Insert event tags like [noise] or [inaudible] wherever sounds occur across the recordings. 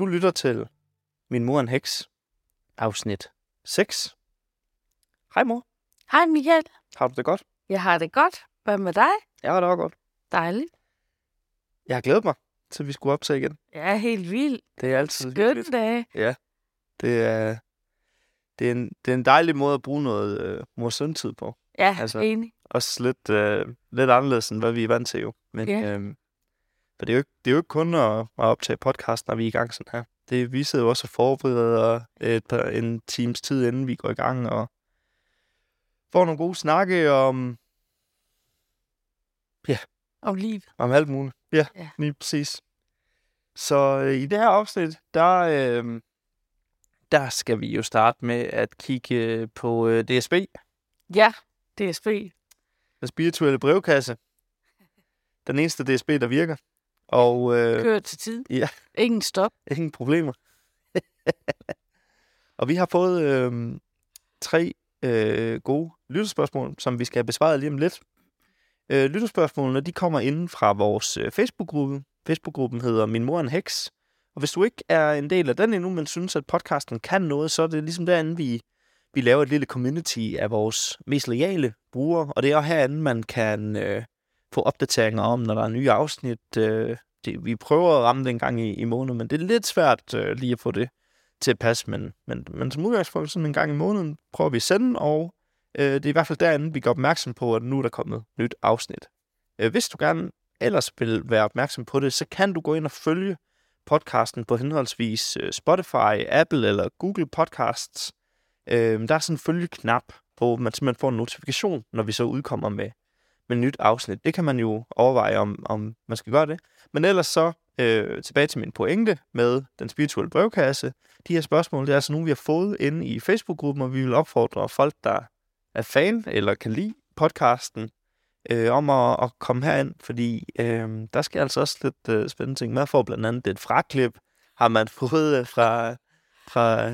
Du lytter til Min mor en heks, afsnit 6. Hej mor, Hej Michael. har du det godt? Jeg har det godt. Hvad med dig? Jeg har det også godt. Dejligt. Jeg har glædet mig til, vi skulle optage igen. Er helt vild. Det er altid. Skøn dag. Det er, det, er en, det er en dejlig måde at bruge noget øh, mor-søn-tid på. Ja, altså, enig. Også lidt, øh, lidt anderledes, end hvad vi er vant til jo. Men, Ja. øhm, for det er, jo ikke, det er jo ikke kun at, at optage podcast, når vi er i gang sådan her. Det vi sidder jo også og forbereder et par, en times tid, inden vi går i gang, og får nogle gode snakke om, Om livet. om alt muligt. Ja, ja. Ja. lige præcis. Så øh, i det her afsnit, der, øh, der skal vi jo starte med at kigge øh, på øh, DSB, Ja, DSB. den spirituelle brevkasse. Den eneste DSB, der virker. Og øh, Kører til tid. ja. Ingen stop. ingen problemer. [laughs] og vi har fået øh, tre øh, gode lytterspørgsmål, som vi skal have besvaret lige om lidt. Øh, lytterspørgsmålene, de kommer inden fra vores øh, Facebook-gruppe. Facebook-gruppen hedder Min Mor en Heks. Og hvis du ikke er en del af den endnu, men synes, at podcasten kan noget, så er det ligesom derinde, vi, vi laver et lille community af vores mest loyale brugere. Og det er også herinde, man kan øh, få opdateringer om, når der er nye afsnit. Øh, det, vi prøver at ramme det en gang i, i måneden, men det er lidt svært øh, lige at få det til at passe. Men, men, men som udgangspunkt, sådan en gang i måneden, prøver vi at sende, og øh, det er i hvert fald derinde, vi gør opmærksom på, at nu er der kommet nyt afsnit. Øh, hvis du gerne ellers vil være opmærksom på det, så kan du gå ind og følge podcasten på henholdsvis øh, Spotify, Apple eller Google Podcasts. Øh, der er sådan en følgeknap, hvor man simpelthen får en notifikation, når vi så udkommer med, med nyt afsnit. Det kan man jo overveje, om, om man skal gøre det. Men ellers så øh, tilbage til min pointe med den spirituelle brevkasse. De her spørgsmål, det er altså nogle, vi har fået inde i Facebook-gruppen, og vi vil opfordre folk, der er fan eller kan lide podcasten, øh, om at, at komme herind, fordi øh, der skal altså også lidt øh, spændende ting med. For blandt andet et fraklip har man [laughs] fået øh, fra, fra,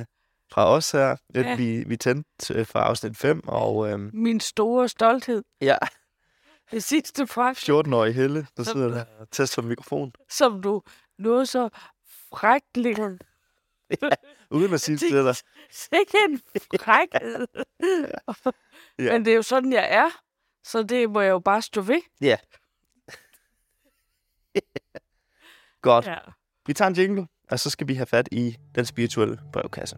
fra os her, Ja. vi, vi tændte øh, fra afsnit 5, og øh, Min store stolthed. ja, Det sidste fragt, 14-årige Helle, der Så- sidder der og tester mikrofon, som du nåede så frækligt. [laughs] uden at sige det til dig. Sikke en frækhed. Ja. Men det er jo sådan, jeg er. Så det må jeg jo bare stå ved. Ja. [laughs] Godt. Ja. Vi tager en jingle, og så skal vi have fat i den spirituelle brevkasse.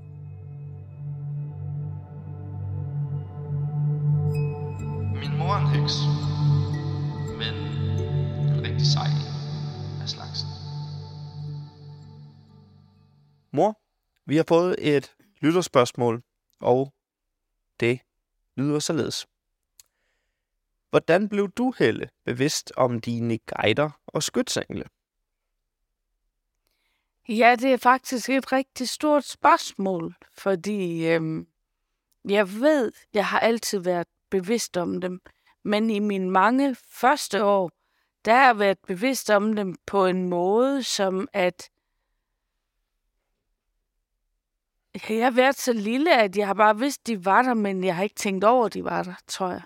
Min mor er en heks, rigtig sej af slagsen. Mor, vi har fået et lytterspørgsmål, og det lyder således. Hvordan blev du, Helle, bevidst om dine guider og skytsengle? Ja, det er faktisk et rigtig stort spørgsmål, fordi øhm, jeg ved, jeg har altid været bevidst om dem, men i mine mange første år, der har været bevidst om dem på en måde, som at jeg har været så lille, at jeg har bare vidst, de var der, men jeg har ikke tænkt over, at de var der, tror jeg.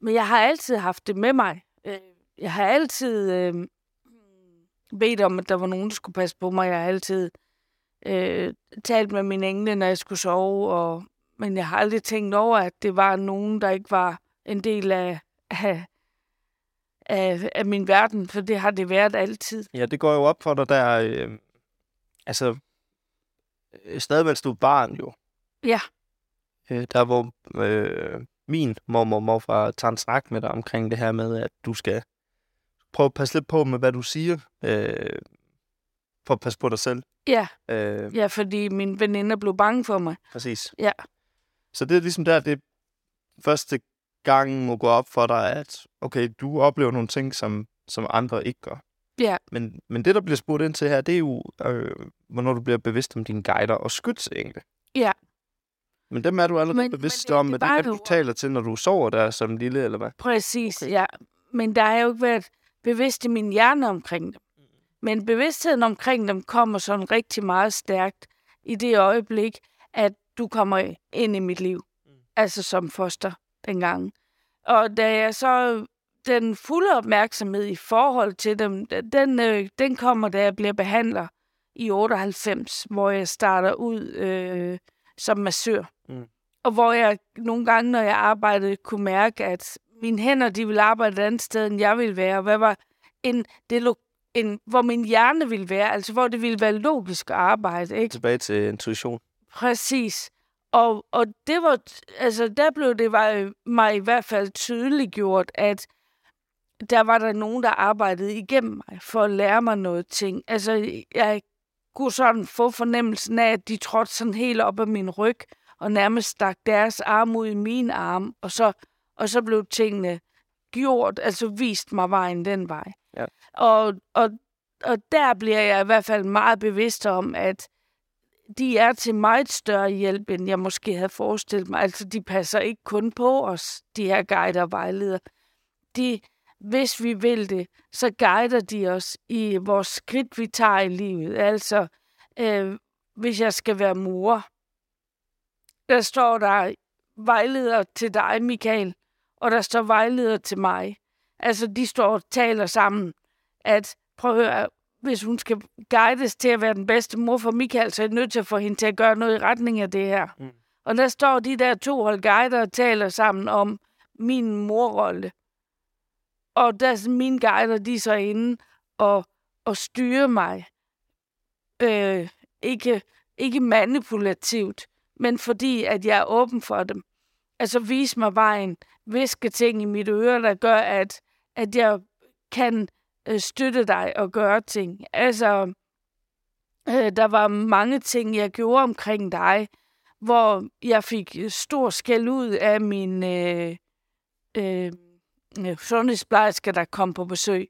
Men jeg har altid haft det med mig. Øh, Jeg har altid øh, bedt om, at der var nogen, der skulle passe på mig. Jeg har altid øh, talt med mine engle, når jeg skulle sove, og, men jeg har aldrig tænkt over, at det var nogen, der ikke var en del af, af, af, af min verden, for det har det været altid. Ja, det går jo op for dig der, øh, altså, øh, stadig mens du er barn jo. Ja. Øh, der hvor øh, min mormor og morfar tager en snak med dig omkring det her med, at du skal prøve at passe lidt på med, hvad du siger, øh, for at passe på dig selv. Ja, Øh, ja fordi mine veninder blev bange for mig. Præcis. Ja. Så det er ligesom der, det første gang må gå op for dig, at okay, du oplever nogle ting, som, som andre ikke gør. Ja. Men, men det, der bliver spurgt ind til her, det er jo, øh, hvornår du bliver bevidst om dine guider og skytsengle. Ja. Men dem er du allerede Men- bevidst men det- om, men det er dem, du taler til, når du sover der som lille, eller hvad? Præcis, okay. ja. Men der har jo ikke været bevidst i min hjerne omkring dem. Men bevidstheden omkring dem kommer sådan rigtig meget stærkt i det øjeblik, at du kommer ind i mit liv. Mm. Altså som foster dengang. Og da jeg så den fulde opmærksomhed i forhold til dem, den, øh, den kommer, da jeg bliver behandler i 98, hvor jeg starter ud øh, som massør. Mm. Og hvor jeg nogle gange, når jeg arbejdede, kunne mærke, at mine hænder, de ville arbejde et andet sted, end jeg ville være. Hvad var en, det, lo- en, hvor min hjerne ville være, altså hvor det ville være logisk at arbejde, ikke? Tilbage til intuition. Præcis. Og, og det var, altså der blev det var, mig i hvert fald tydeligt gjort, at der var der nogen, der arbejdede igennem mig for at lære mig noget ting. Altså, jeg kunne sådan få fornemmelsen af, at de trådte sådan helt op af min ryg, og nærmest stak deres arm ud i min arm, og så, og så blev tingene gjort, altså vist mig vejen den vej. Ja. Og, og, og der bliver jeg i hvert fald meget bevidst om, at de er til meget større hjælp, end jeg måske havde forestillet mig. Altså, de passer ikke kun på os, de her guider og vejledere. De, hvis vi vil det, så guider de os i vores skridt, vi tager i livet. Altså, øh, hvis jeg skal være mor, der står der vejleder til dig, Michael, og der står vejleder til mig. Altså, de står og taler sammen, at prøv at høre, hvis hun skal guides til at være den bedste mor for Michael, så er jeg nødt til at få hende til at gøre noget i retning af det her. Mm. Og der står de der to hold guider og taler sammen om min morrolle. Og der er mine guider, de er så inde og, og styre mig. Øh, ikke, ikke manipulativt, men fordi, at jeg er åben for dem. Altså vise mig vejen, viske ting i mit øre, der gør, at, at jeg kan øh, støtte dig og gøre ting. Altså, øh, der var mange ting, jeg gjorde omkring dig, hvor jeg fik øh, stor skæld ud af min øh, øh, øh, sundhedsplejerske, der kom på besøg.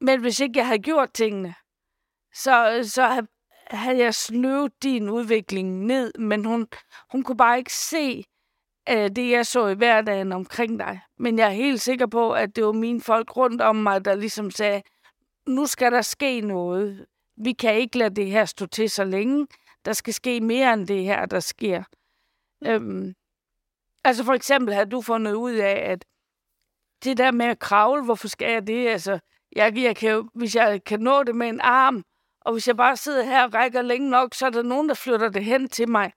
Men hvis ikke jeg havde gjort tingene, så, øh, så havde jeg sløvet din udvikling ned, men hun, hun kunne bare ikke se af det, jeg så i hverdagen omkring dig. Men jeg er helt sikker på, at det var mine folk rundt om mig, der ligesom sagde, nu skal der ske noget. Vi kan ikke lade det her stå til så længe. Der skal ske mere end det her, der sker. Øhm, altså for eksempel har du fundet ud af, at det der med at kravle, hvorfor skal jeg det? Altså, jeg, jeg kan jo, hvis jeg kan nå det med en arm, og hvis jeg bare sidder her og rækker længe nok, så er der nogen, der flytter det hen til mig.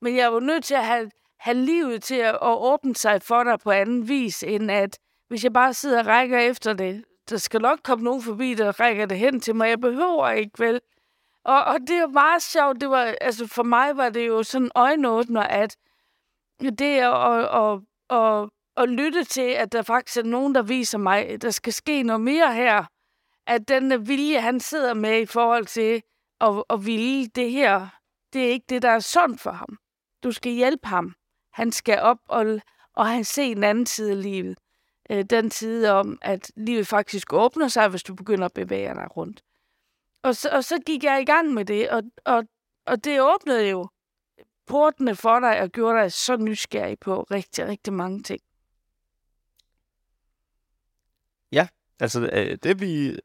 Men jeg var nødt til at have, have livet til at, at åbne sig for dig på anden vis, end at hvis jeg bare sidder og rækker efter det, der skal nok komme nogen forbi, der rækker det hen til mig. Jeg behøver ikke, vel? Og, og det er meget sjovt. Det var, altså for mig var det jo sådan øjenåbner, at det at, at, at, at, at lytte til, at der faktisk er nogen, der viser mig, at der skal ske noget mere her. At den øh, vilje, han sidder med i forhold til at, at ville det her, det er ikke det, der er sundt for ham. Du skal hjælpe ham. Han skal op og, og han se en anden side af livet. Øh, den side om, at livet faktisk åbner sig, hvis du begynder at bevæge dig rundt. Og så, og så gik jeg i gang med det, og, og, og det åbnede jo portene for dig og gjorde dig så nysgerrig på rigtig, rigtig mange ting. Altså, øh, det vi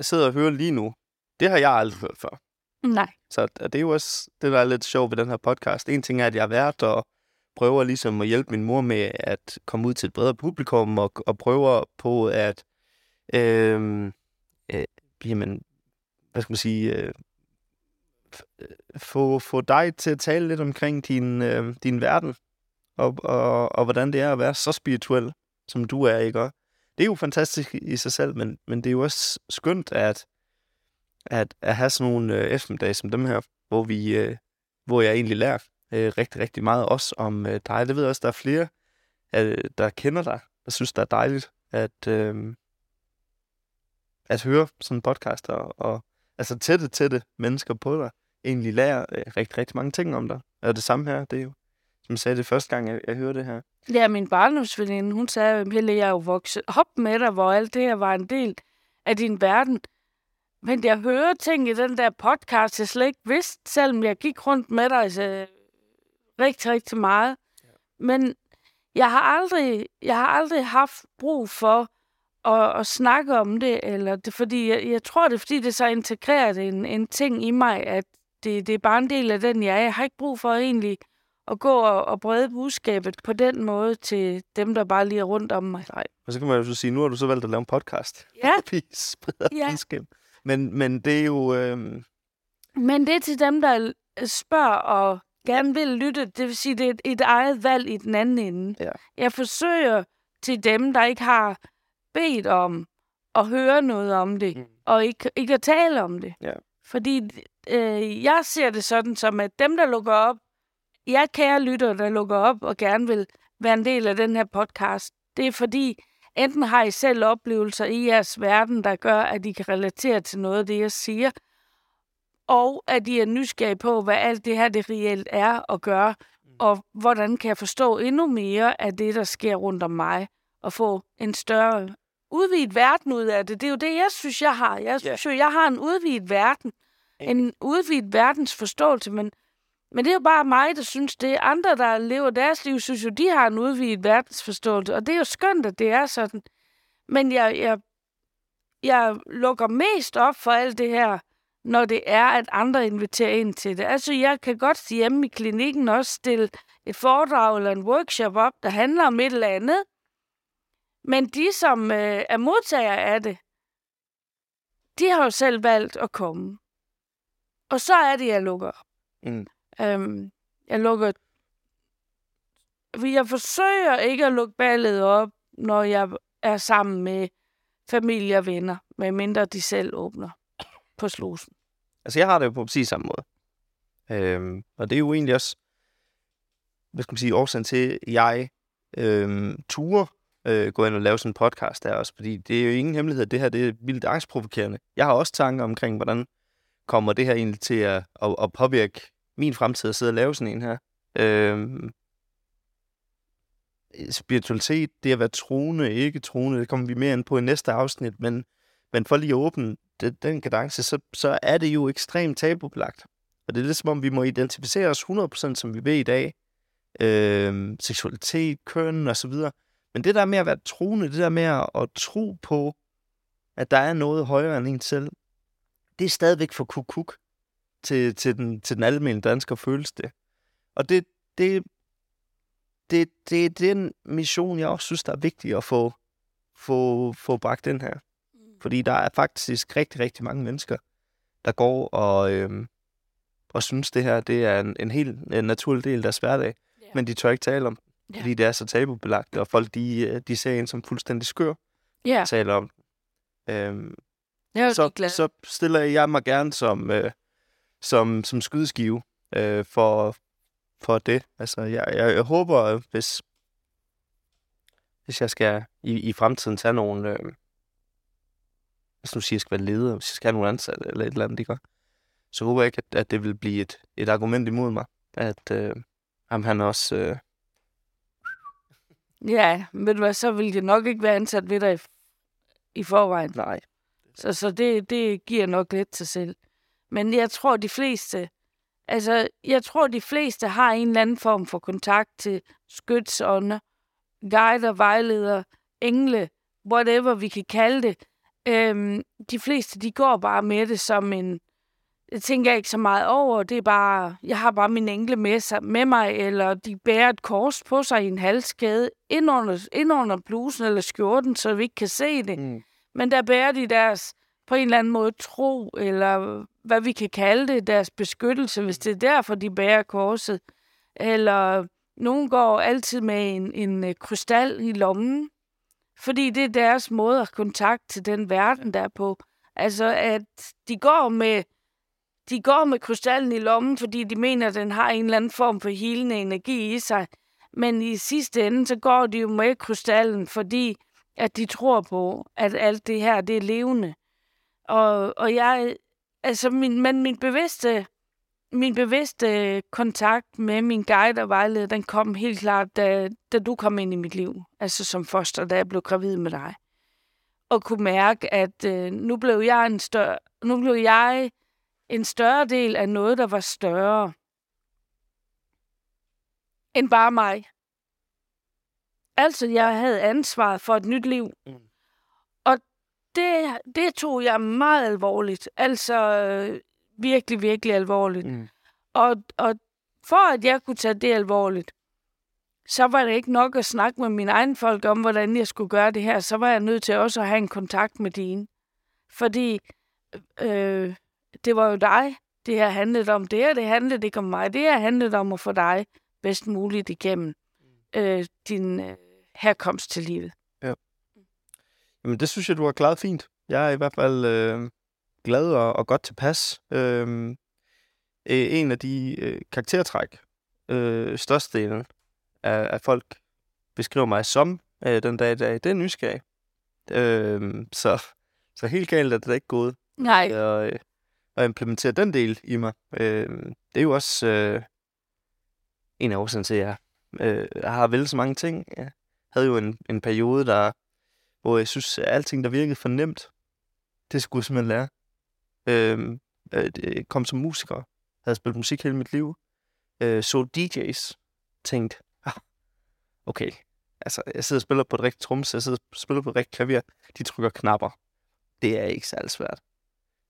sidder og hører lige nu, det har jeg aldrig hørt før. Nej. Så det er jo også det, der er lidt sjovt ved den her podcast. En ting er, at jeg har været og prøver ligesom at hjælpe min mor med at komme ud til et bredere publikum og, og prøver på at øh, øh, jamen, hvad skal man sige, øh, øh, få, få dig til at tale lidt omkring din, øh, din verden og, og, og hvordan det er at være så spirituel, som du er, ikke? Og det er jo fantastisk i sig selv, men, men det er jo også skønt at, at, at have sådan nogle øh, eftermiddage som dem her, hvor, vi, øh, hvor jeg egentlig lærer øh, rigtig, rigtig meget også om øh, dig. Det ved jeg også, der er flere, øh, der kender dig, der synes, det er dejligt at, øh, at høre sådan en podcast, og, og altså tætte, tætte mennesker på dig, egentlig lærer øh, rigtig, rigtig mange ting om dig. Og det samme her, det er jo, som jeg sagde det første gang, jeg, jeg hører det her. Ja, min barndomsveninde, hun sagde, Helle, jeg er jo vokset op med dig, hvor alt det her var en del af din verden. Men jeg hører ting i den der podcast, jeg slet ikke vidste, selvom jeg gik rundt med dig så rigtig, rigtig meget. Men jeg har aldrig, jeg har aldrig haft brug for at, at snakke om det, eller det, fordi jeg, jeg tror, det er, fordi det er så integreret en, en ting i mig, at det, det er bare en del af den, jeg er. Jeg har ikke brug for egentlig at gå og, og brede budskabet på den måde til dem, der bare lige er rundt om mig. Nej. Og så kan man jo så sige, nu har du så valgt at lave en podcast. Ja. [laughs] Vi spreder Ja. budskab. Men, men det er jo... Øh, Men det er til dem, der spørger og gerne vil lytte. Det vil sige, det er et, et eget valg i den anden ende. Ja. Jeg forsøger til dem, der ikke har bedt om at høre noget om det, Mm. mm. og ikke, ikke at tale om det. Ja. Fordi øh, jeg ser det sådan som, at dem, der lukker op, jeg kære lytter, der lukker op og gerne vil være en del af den her podcast, det er fordi, enten har I selv oplevelser i jeres verden, der gør, at I kan relatere til noget af det, jeg siger, og at I er nysgerrige på, hvad alt det her det reelt er og gør, og hvordan kan jeg forstå endnu mere af det, der sker rundt om mig, og få en større udvidet verden ud af det. Det er jo det, jeg synes, jeg har. Jeg synes jo, jeg har en udvidet verden. En udvidet verdens forståelse, men, men det er jo bare mig, der synes det. Andre, der lever deres liv, synes jo, de har en udvidet verdensforståelse, og det er jo skønt, at det er sådan. Men jeg, jeg, jeg lukker mest op for alt det her, når det er, at andre inviterer ind til det. Altså, jeg kan godt hjemme i klinikken også stille et foredrag eller en workshop op, der handler om et eller andet. Men de, som øh, er modtagere af det, de har jo selv valgt at komme. Og så er det, jeg lukker op. Mm. Øhm, jeg lukker... Jeg forsøger ikke at lukke ballet op, når jeg er sammen med familie og venner, medmindre de selv åbner på slusen. Altså, jeg har det jo på præcis samme måde. Øhm, og det er jo egentlig også, hvad skal man sige, årsagen til, at jeg øhm, turer øh, gå ind og lave sådan en podcast der også, fordi det er jo ingen hemmelighed, at det her det er vildt angstprovokerende. Jeg har også tanker omkring, hvordan kommer det her egentlig til at, at, at påvirke min fremtid at sidde og lave sådan en her. Øhm, spiritualitet, det at være troende, ikke troende, det kommer vi mere ind på i næste afsnit, men, men for lige at åbne den, den kadence, så, så er det jo ekstremt tabubelagt. Og det er lidt som om, vi må identificere os 100% som vi ved i dag. Øhm, seksualitet, køn og så videre. Men det der med at være troende, det der med at, tro på, at der er noget højere end en selv, det er stadigvæk for kukuk til, til, den, til den almindelige dansker føles det. Og det, det, det, det er den mission, jeg også synes, der er vigtig at få, få, få bragt den her. Fordi der er faktisk rigtig, rigtig mange mennesker, der går og, øhm, og synes, det her det er en, en helt en naturlig del af deres hverdag. Ja. Men de tør ikke tale om det, Ja. fordi det er så tabubelagt, og folk de, øh, de ser en som fuldstændig skør, Ja, taler om. Øhm, jeg så, glad. så stiller jeg mig gerne som, øh, som, som skydeskive øh, for, for det. Altså, jeg, jeg, jeg håber, øh, hvis, hvis jeg skal i, i fremtiden tage nogle... Øh, hvis nu siger, jeg skal være leder, hvis jeg skal have nogle ansatte eller et eller andet, de gør, så håber jeg ikke, at, at det vil blive et, et argument imod mig, at øh, ham han også... Øh, Ja, men hvad, så vil det nok ikke være ansat ved dig i, i forvejen. nej. Så, så det, det giver nok lidt til selv. Men jeg tror, de fleste, altså, jeg tror, de fleste har en eller anden form for kontakt til skytsånder, guider, vejledere, engle, whatever vi kan kalde det. Øhm, de fleste, de går bare med det som en, det tænker jeg ikke så meget over. Det er bare, jeg har bare min engle med, sig, med mig, eller de bærer et kors på sig i en halskæde ind under, ind under blusen eller skjorten, så vi ikke kan se det. Mm. Men der bærer de deres, på en eller anden måde, tro, eller hvad vi kan kalde det, deres beskyttelse, hvis det er derfor, de bærer korset. Eller nogen går altid med en, en øh, krystal i lommen, fordi det er deres måde at kontakt til den verden, der er på. Altså, at de går med de går med krystallen i lommen, fordi de mener, at den har en eller anden form for helende energi i sig. Men i sidste ende, så går de jo med krystallen, fordi at de tror på, at alt det her, det er levende. Og, og jeg, altså min, men min bevidste, min bevidste kontakt med min guide og vejleder, den kom helt klart, da, da du kom ind i mit liv. Altså som foster, da jeg blev gravid med dig. Og kunne mærke, at øh, nu blev jeg en større, nu blev jeg en større del af noget, der var større end bare mig. Altså, jeg havde ansvaret for et nyt liv. Mm. Og det, det tog jeg meget alvorligt. Altså, øh, virkelig, virkelig alvorligt. Mm. Og, og for at jeg kunne tage det alvorligt, så var det ikke nok at snakke med mine egne folk om, hvordan jeg skulle gøre det her. Så var jeg nødt til også at have en kontakt med dine. Fordi øh, det var jo dig, det her handlede om. Det her, det handlede ikke om mig. Det her handlede om at få dig bedst muligt igennem øh, din øh, herkomst til livet. Jamen, det synes jeg, du har klaret fint. Jeg er i hvert fald øh, glad og, og godt tilpas. Øh, øh, en af de øh, karaktertræk, øh, størstedelen af, af folk beskriver mig som øh, den dag i dag, det er nysgerrig. Øh, så, så helt galt er det da ikke gået Nej, og, øh, at implementere den del i mig. Øh, det er jo også øh, en af årsagen til, at jeg, øh, jeg har vel så mange ting. Jeg havde jo en, en periode, der, hvor jeg synes, at alting, der virkede for nemt, det skulle jeg simpelthen lære. Øhm, øh, øh, kom som musiker, havde spillet musik hele mit liv, øh, så DJ's, tænkte, ah, okay, altså jeg sidder og spiller på et rigtigt trumse, jeg sidder og spiller på et rigtigt klaver, de trykker knapper. Det er ikke særlig svært.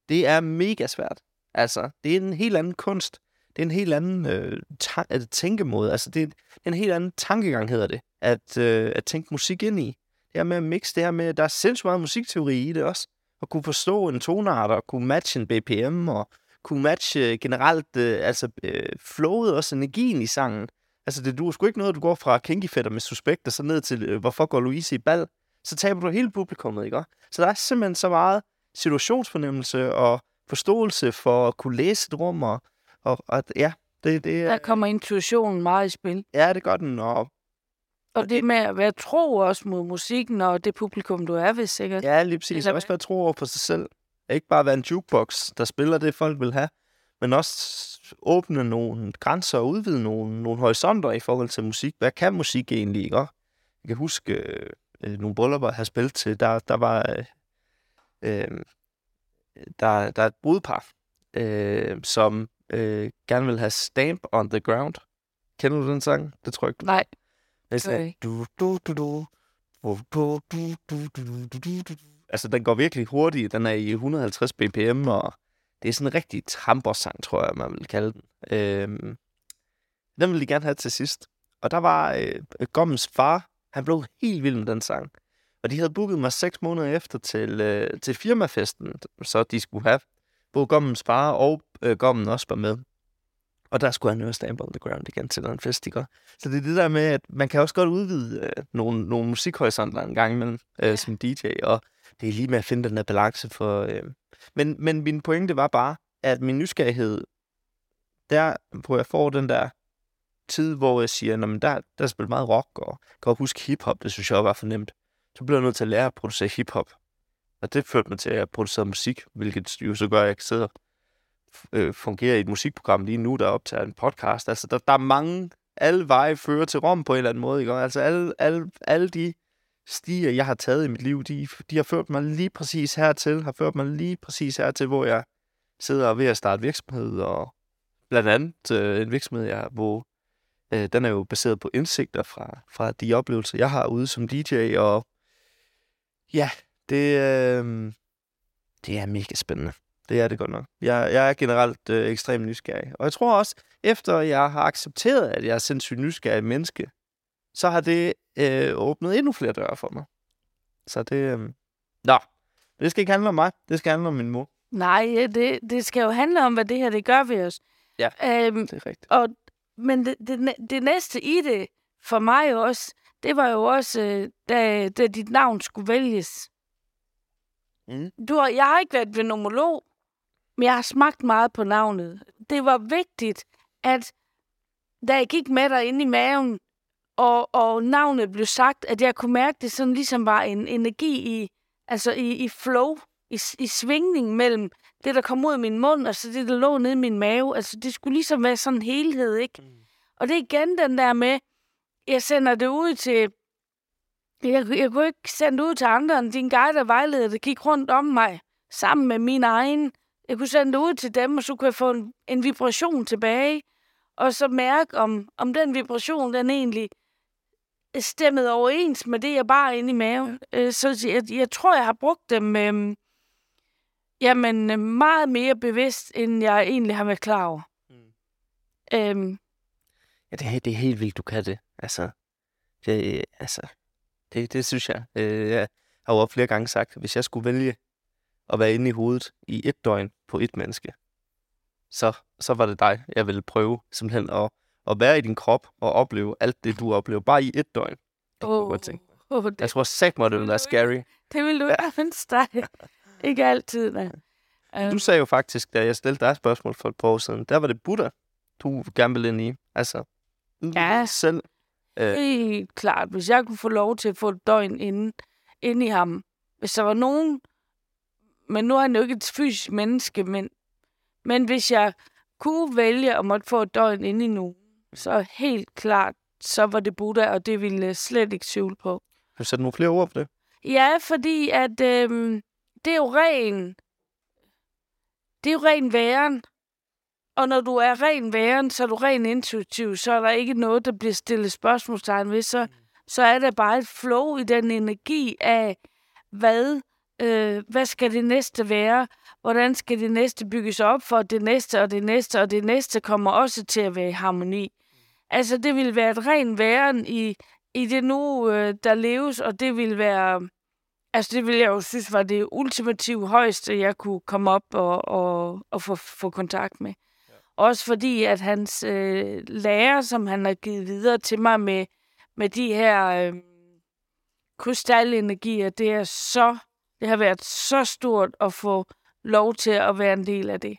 Det er mega svært. Altså, det er en helt anden kunst. Det er en helt anden øh, ta- øh, tænkemåde. Altså, det er, det er en helt anden tankegang, hedder det, at, øh, at tænke musik ind i. Det her med at mixe, det her med, der er sindssygt meget musikteori i det også. At kunne forstå en tonart, og kunne matche en BPM, og kunne matche øh, generelt, øh, altså øh, flowet, også energien i sangen. Altså, det du sgu ikke noget, du går fra Kinky Fætter med Suspekt, og så ned til, øh, hvorfor går Louise i bal? Så taber du hele publikummet, ikke? Så der er simpelthen så meget situationsfornemmelse og forståelse for at kunne læse et rum, og, og, og ja, det, det der er, kommer intuitionen meget i spil. ja, det gør den, og Og det med at være tro også mod musikken og det publikum, du er ved sikkert. ja, lige præcis, Eller også være tro over på sig selv. Ikke bare være en jukebox, der spiller det, folk vil have, men også åbne nogle grænser og udvide nogle, nogle horisonter i forhold til musik. Hvad kan musik egentlig, ikke? Jeg kan huske øh, øh, nogle bryllupper, jeg har spillet til, der, der var øh, øh, der, der er et brudepar, øh, som øh, gerne vil have Stamp on the Ground. Kender du den sang? Det tror jeg ikke, Nej, det sådan, gør jeg du, du, du, du, du, du, du, du, du, du, du, du. Altså, den går virkelig hurtigt. Den er i 150 bpm, og det er sådan en rigtig trampersang, tror jeg, man vil kalde den. Øhm, den ville de gerne have til sidst. Og der var øh, Gommens far, han blev helt vild med den sang. Og de havde booket mig seks måneder efter til, øh, til firmafesten, så de skulle have både Gommens far og øh, Gommen også var med. Og der skulle han jo Stamp on the Ground igen til den fest, ikke? Så det er det der med, at man kan også godt udvide øh, nogle, nogle musikhorisonter en gang imellem øh, Ja. som DJ, og det er lige med at finde den der balance for... Øh. Men, men min pointe var bare, at min nysgerrighed, der hvor jeg får den der tid, hvor jeg siger, at der, der er spillet meget rock, og kan også huske hiphop, det synes jeg også var for nemt. Så bliver jeg nødt til at lære at producere hiphop. Og det førte mig til at producere musik, hvilket jo så gør, at jeg kan sidde og øh, fungerer i et musikprogram lige nu, der optager en podcast. Altså, der, der er mange, alle veje fører til Rom på en eller anden måde, ikke? Altså, alle, alle, alle de stier, jeg har taget i mit liv, de, de har ført mig lige præcis hertil, har ført mig lige præcis hertil, hvor jeg sidder og er ved at starte virksomhed, og blandt andet øh, en virksomhed, jeg, hvor øh, den er jo baseret på indsigter fra, fra de oplevelser, jeg har ude som DJ, og ja, det, øh, det er mega spændende. Det er det godt nok. Jeg, jeg er generelt øh, ekstremt nysgerrig. Og jeg tror også, efter jeg har accepteret, at jeg er sindssygt nysgerrig menneske, så har det øh, åbnet endnu flere døre for mig. Så det... Øh... Nå, det skal ikke handle om mig. Det skal handle om min mor. nej, det, det skal jo handle om, hvad det her det gør ved os. Ja. Øhm, Det er rigtigt. og, men det, det, det næste i det, for mig også, det var jo også, øh, da, da dit navn skulle vælges. Mm. Du har, jeg har ikke været venomolog, men jeg har smagt meget på navnet. Det var vigtigt, at da jeg gik med dig ind i maven, og, og navnet blev sagt, at jeg kunne mærke, at det sådan ligesom var en energi i, altså i, i flow, i, i svingning mellem det, der kom ud af min mund, og så det, der lå nede i min mave. Altså, det skulle ligesom være sådan en helhed, ikke? Mm. Og det er igen den der med, jeg sender det ud til... Jeg, jeg kunne ikke sende det ud til andre end din guide og vejleder, der gik rundt om mig, sammen med min egen. Jeg kunne sende det ud til dem, og så kunne jeg få en, en vibration tilbage, og så mærke, om, om den vibration, den egentlig stemmede overens med det, jeg bare inde i maven. Øh, Så jeg, jeg tror, jeg har brugt dem øh, jamen, meget mere bevidst, end jeg egentlig har været klar over. Mm. Øhm, Ja, det er, det er helt vildt, du kan det. Altså, det, altså, det, det synes jeg. Øh, jeg har jo flere gange sagt, at hvis jeg skulle vælge at være inde i hovedet i et døgn på et menneske, så, så var det dig, jeg ville prøve simpelthen at, at være i din krop og opleve alt det, du oplever, bare i et døgn. Det kunne jeg tænke. oh, det, Jeg tror sagt mig, det ville være scary. det vil du ikke ønske dig. ikke altid, da. Du Um, sagde jo faktisk, da jeg stillede dig et spørgsmål for et par år siden, der var det Buddha, du gerne ville ind i. Altså, Ja. selv. Øh, Helt klart. Hvis jeg kunne få lov til at få et døgn inde, inde i ham. Hvis der var nogen... Men nu er han jo ikke et fysisk menneske, men, men hvis jeg kunne vælge at måtte få et døgn inde i nu, så helt klart, så var det Buddha, og det ville jeg slet ikke tvivle på. Kan du sætte nogle flere ord på det? Ja, fordi at øhm, det er jo ren... Det er jo ren væren. Og når du er ren væren, så er du ren intuitiv, så er der ikke noget, der bliver stillet spørgsmålstegn ved. Så, så er der bare et flow i den energi af, hvad, øh, hvad skal det næste være? Hvordan skal det næste bygges op for at det næste og det næste og det næste kommer også til at være i harmoni? Altså, det vil være et ren væren i, i det nu, øh, der leves, og det vil være... Altså, det ville jeg jo synes var det ultimative højeste, jeg kunne komme op og, og, og få, få kontakt med. Ja. Også fordi, at hans øh, lærer, som han har givet videre til mig med, med de her øh, krystalenergier, det er så... Det har været så stort at få lov til at være en del af det.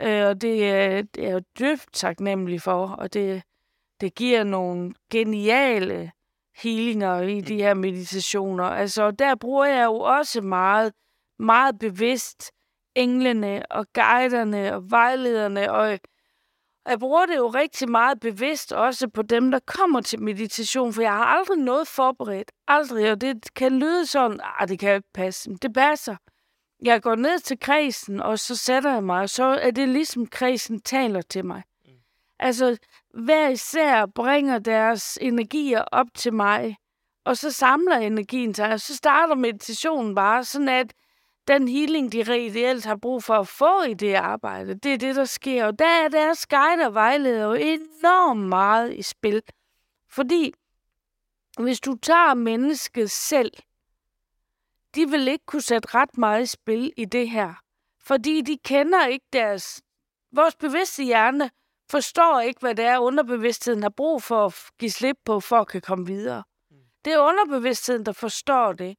Øh, og det, er- det er jeg dybt taknemmelig for, og det, det giver nogle geniale healinger i de her meditationer. Altså, der bruger jeg jo også meget, meget bevidst englene og guiderne og vejlederne, og jeg bruger det jo rigtig meget bevidst også på dem, der kommer til meditation, for jeg har aldrig noget forberedt. Aldrig, og det kan lyde sådan, ah, det kan ikke passe. Men det passer. Jeg går ned til kredsen, og så sætter jeg mig, og så er det ligesom kredsen taler til mig. Altså, hver især bringer deres energier op til mig, og så samler energien sig, og så starter meditationen bare, sådan at den healing, de reelt har brug for at få i det arbejde, det er det, der sker. Og der er deres guide og vejleder jo enormt meget i spil. Fordi hvis du tager mennesket selv, de vil ikke kunne sætte ret meget i spil i det her. Fordi de kender ikke deres... Vores bevidste hjerne forstår ikke, hvad det er, underbevidstheden har brug for at give slip på, for at kan komme videre. Det er underbevidstheden, der forstår det.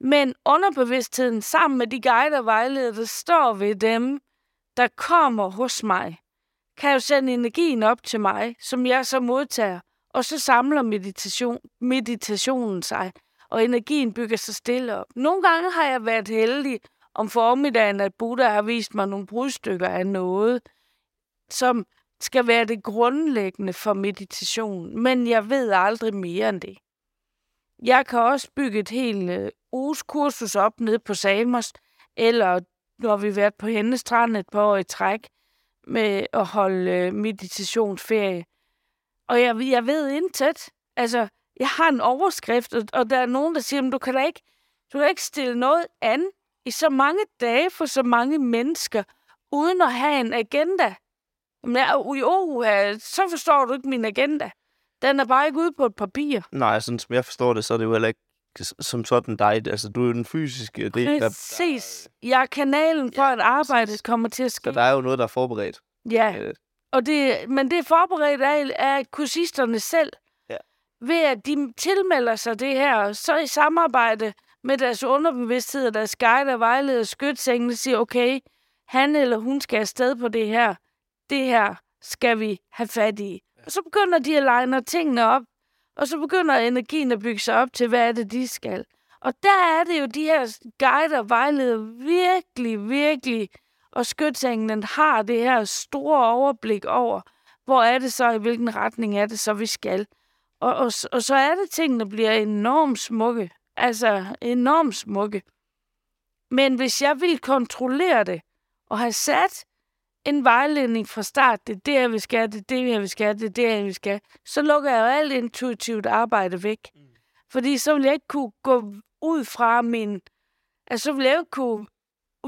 Men underbevidstheden sammen med de guider og vejledere, der står ved dem, der kommer hos mig, kan jo sende energien op til mig, som jeg så modtager, og så samler meditation, meditationen sig, og energien bygger sig stille op. Nogle gange har jeg været heldig om formiddagen, at Buddha har vist mig nogle brudstykker af noget, som skal være det grundlæggende for meditation, men jeg ved aldrig mere end det. Jeg kan også bygge et helt øh, uges kursus op nede på Samos, eller når vi været på Hennestrand et par år i træk, med at holde øh, meditationsferie. Og jeg, jeg ved intet. Altså, jeg har en overskrift, og, og der er nogen, der siger, du kan da ikke, du kan ikke stille noget an i så mange dage for så mange mennesker, uden at have en agenda. Men jeg, jo, så forstår du ikke min agenda. Den er bare ikke ude på et papir. Nej, sådan som jeg forstår det, så er det jo heller ikke som sådan dig. Altså, du er jo den fysiske del. Der, Præcis. Jeg er kanalen for, at arbejdet kommer til at ske. så der er jo noget, der er forberedt. Ja, Øh, og det, men det er forberedt af, af kursisterne selv. Ja. Ved at de tilmelder sig det her, så i samarbejde med deres underbevidsthed og deres guide og vejleder skytsengene siger, okay, han eller hun skal afsted på det her. Det her skal vi have fat i. Og så begynder de at line tingene op, og så begynder energien at bygge sig op til, hvad er det, de skal. Og der er det jo de her guider og virkelig, virkelig, og skytsenglen har det her store overblik over, hvor er det så, i hvilken retning er det så, vi skal. Og, og, og så er det, ting, der bliver enormt smukke. Altså, enormt smukke. Men hvis jeg vil kontrollere det, og have sat en vejledning fra start, det er det, jeg vil skal, det er det, jeg vil skal, det er det, jeg vil skal, så lukker jeg jo alt intuitivt arbejde væk. Mm. Fordi så vil jeg ikke kunne gå ud fra min... Altså, så vil jeg ikke kunne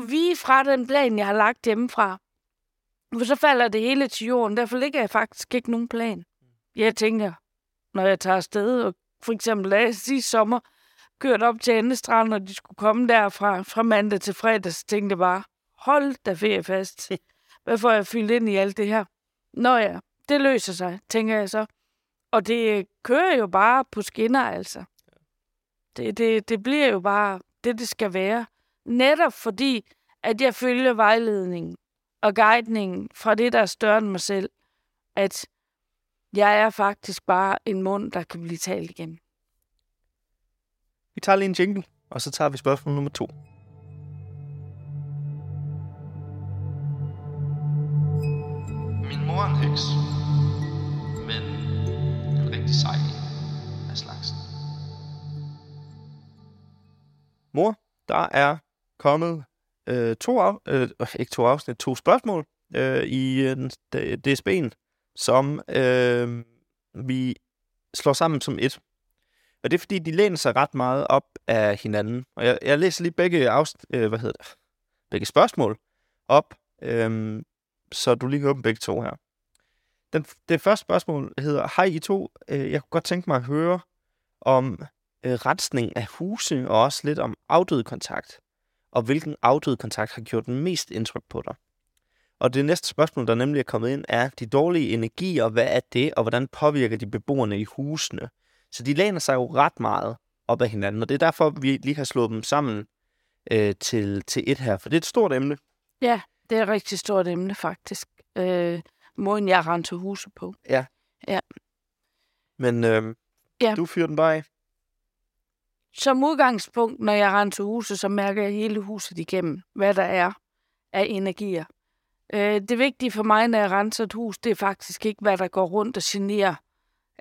vige fra den plan, jeg har lagt hjemmefra. For så falder det hele til jorden. Derfor ligger jeg faktisk ikke nogen plan. Jeg tænker, når jeg tager afsted, og for eksempel da jeg sidste sommer kørt op til Endestrand, og de skulle komme der fra, mandag til fredag, så tænkte jeg bare, hold da ferie fast. [laughs] Hvad får jeg fyldt ind i alt det her? Nå ja, det løser sig, tænker jeg så. Og det øh, kører jo bare på skinner, altså. Det, det, det bliver jo bare det, det skal være. Netop fordi, at jeg følger vejledningen og guidningen fra det, der er større end mig selv. At jeg er faktisk bare en mund, der kan blive talt igen. Vi tager lige en jingle, og så tager vi spørgsmål nummer to. Min mor er en heks, men en rigtig sej af slagsen. Mor, der er kommet øh, to, af, øh, ikke to afsnit, to spørgsmål øh, i øh, DSB'en, som øh, vi slår sammen som et. Og det er fordi, de læner sig ret meget op af hinanden. Og jeg, jeg læser lige begge, afst, øh, hvad hedder det, begge spørgsmål op, øh, så du lige kan åbne begge to her. Den, det første spørgsmål hedder, hej I to, øh, jeg kunne godt tænke mig at høre om øh, rensning af huse, og også lidt om afdød kontakt. Og hvilken afdød kontakt har gjort den mest indtryk på dig? Og det næste spørgsmål, der nemlig er kommet ind, er de dårlige energier, hvad er det, og hvordan påvirker de beboerne i husene? Så de læner sig jo ret meget op ad hinanden, og det er derfor, vi lige har slået dem sammen øh, til, til et her, for det er et stort emne. Ja, det er et rigtig stort emne, faktisk. Øh, måden, jeg rendte huset på. Men øh, Ja. du fyrer den bare af. Som udgangspunkt, når jeg render til huset, så mærker jeg hele huset igennem, hvad der er af energier. Øh, det vigtige for mig, når jeg renser et hus, det er faktisk ikke, hvad der går rundt og generer.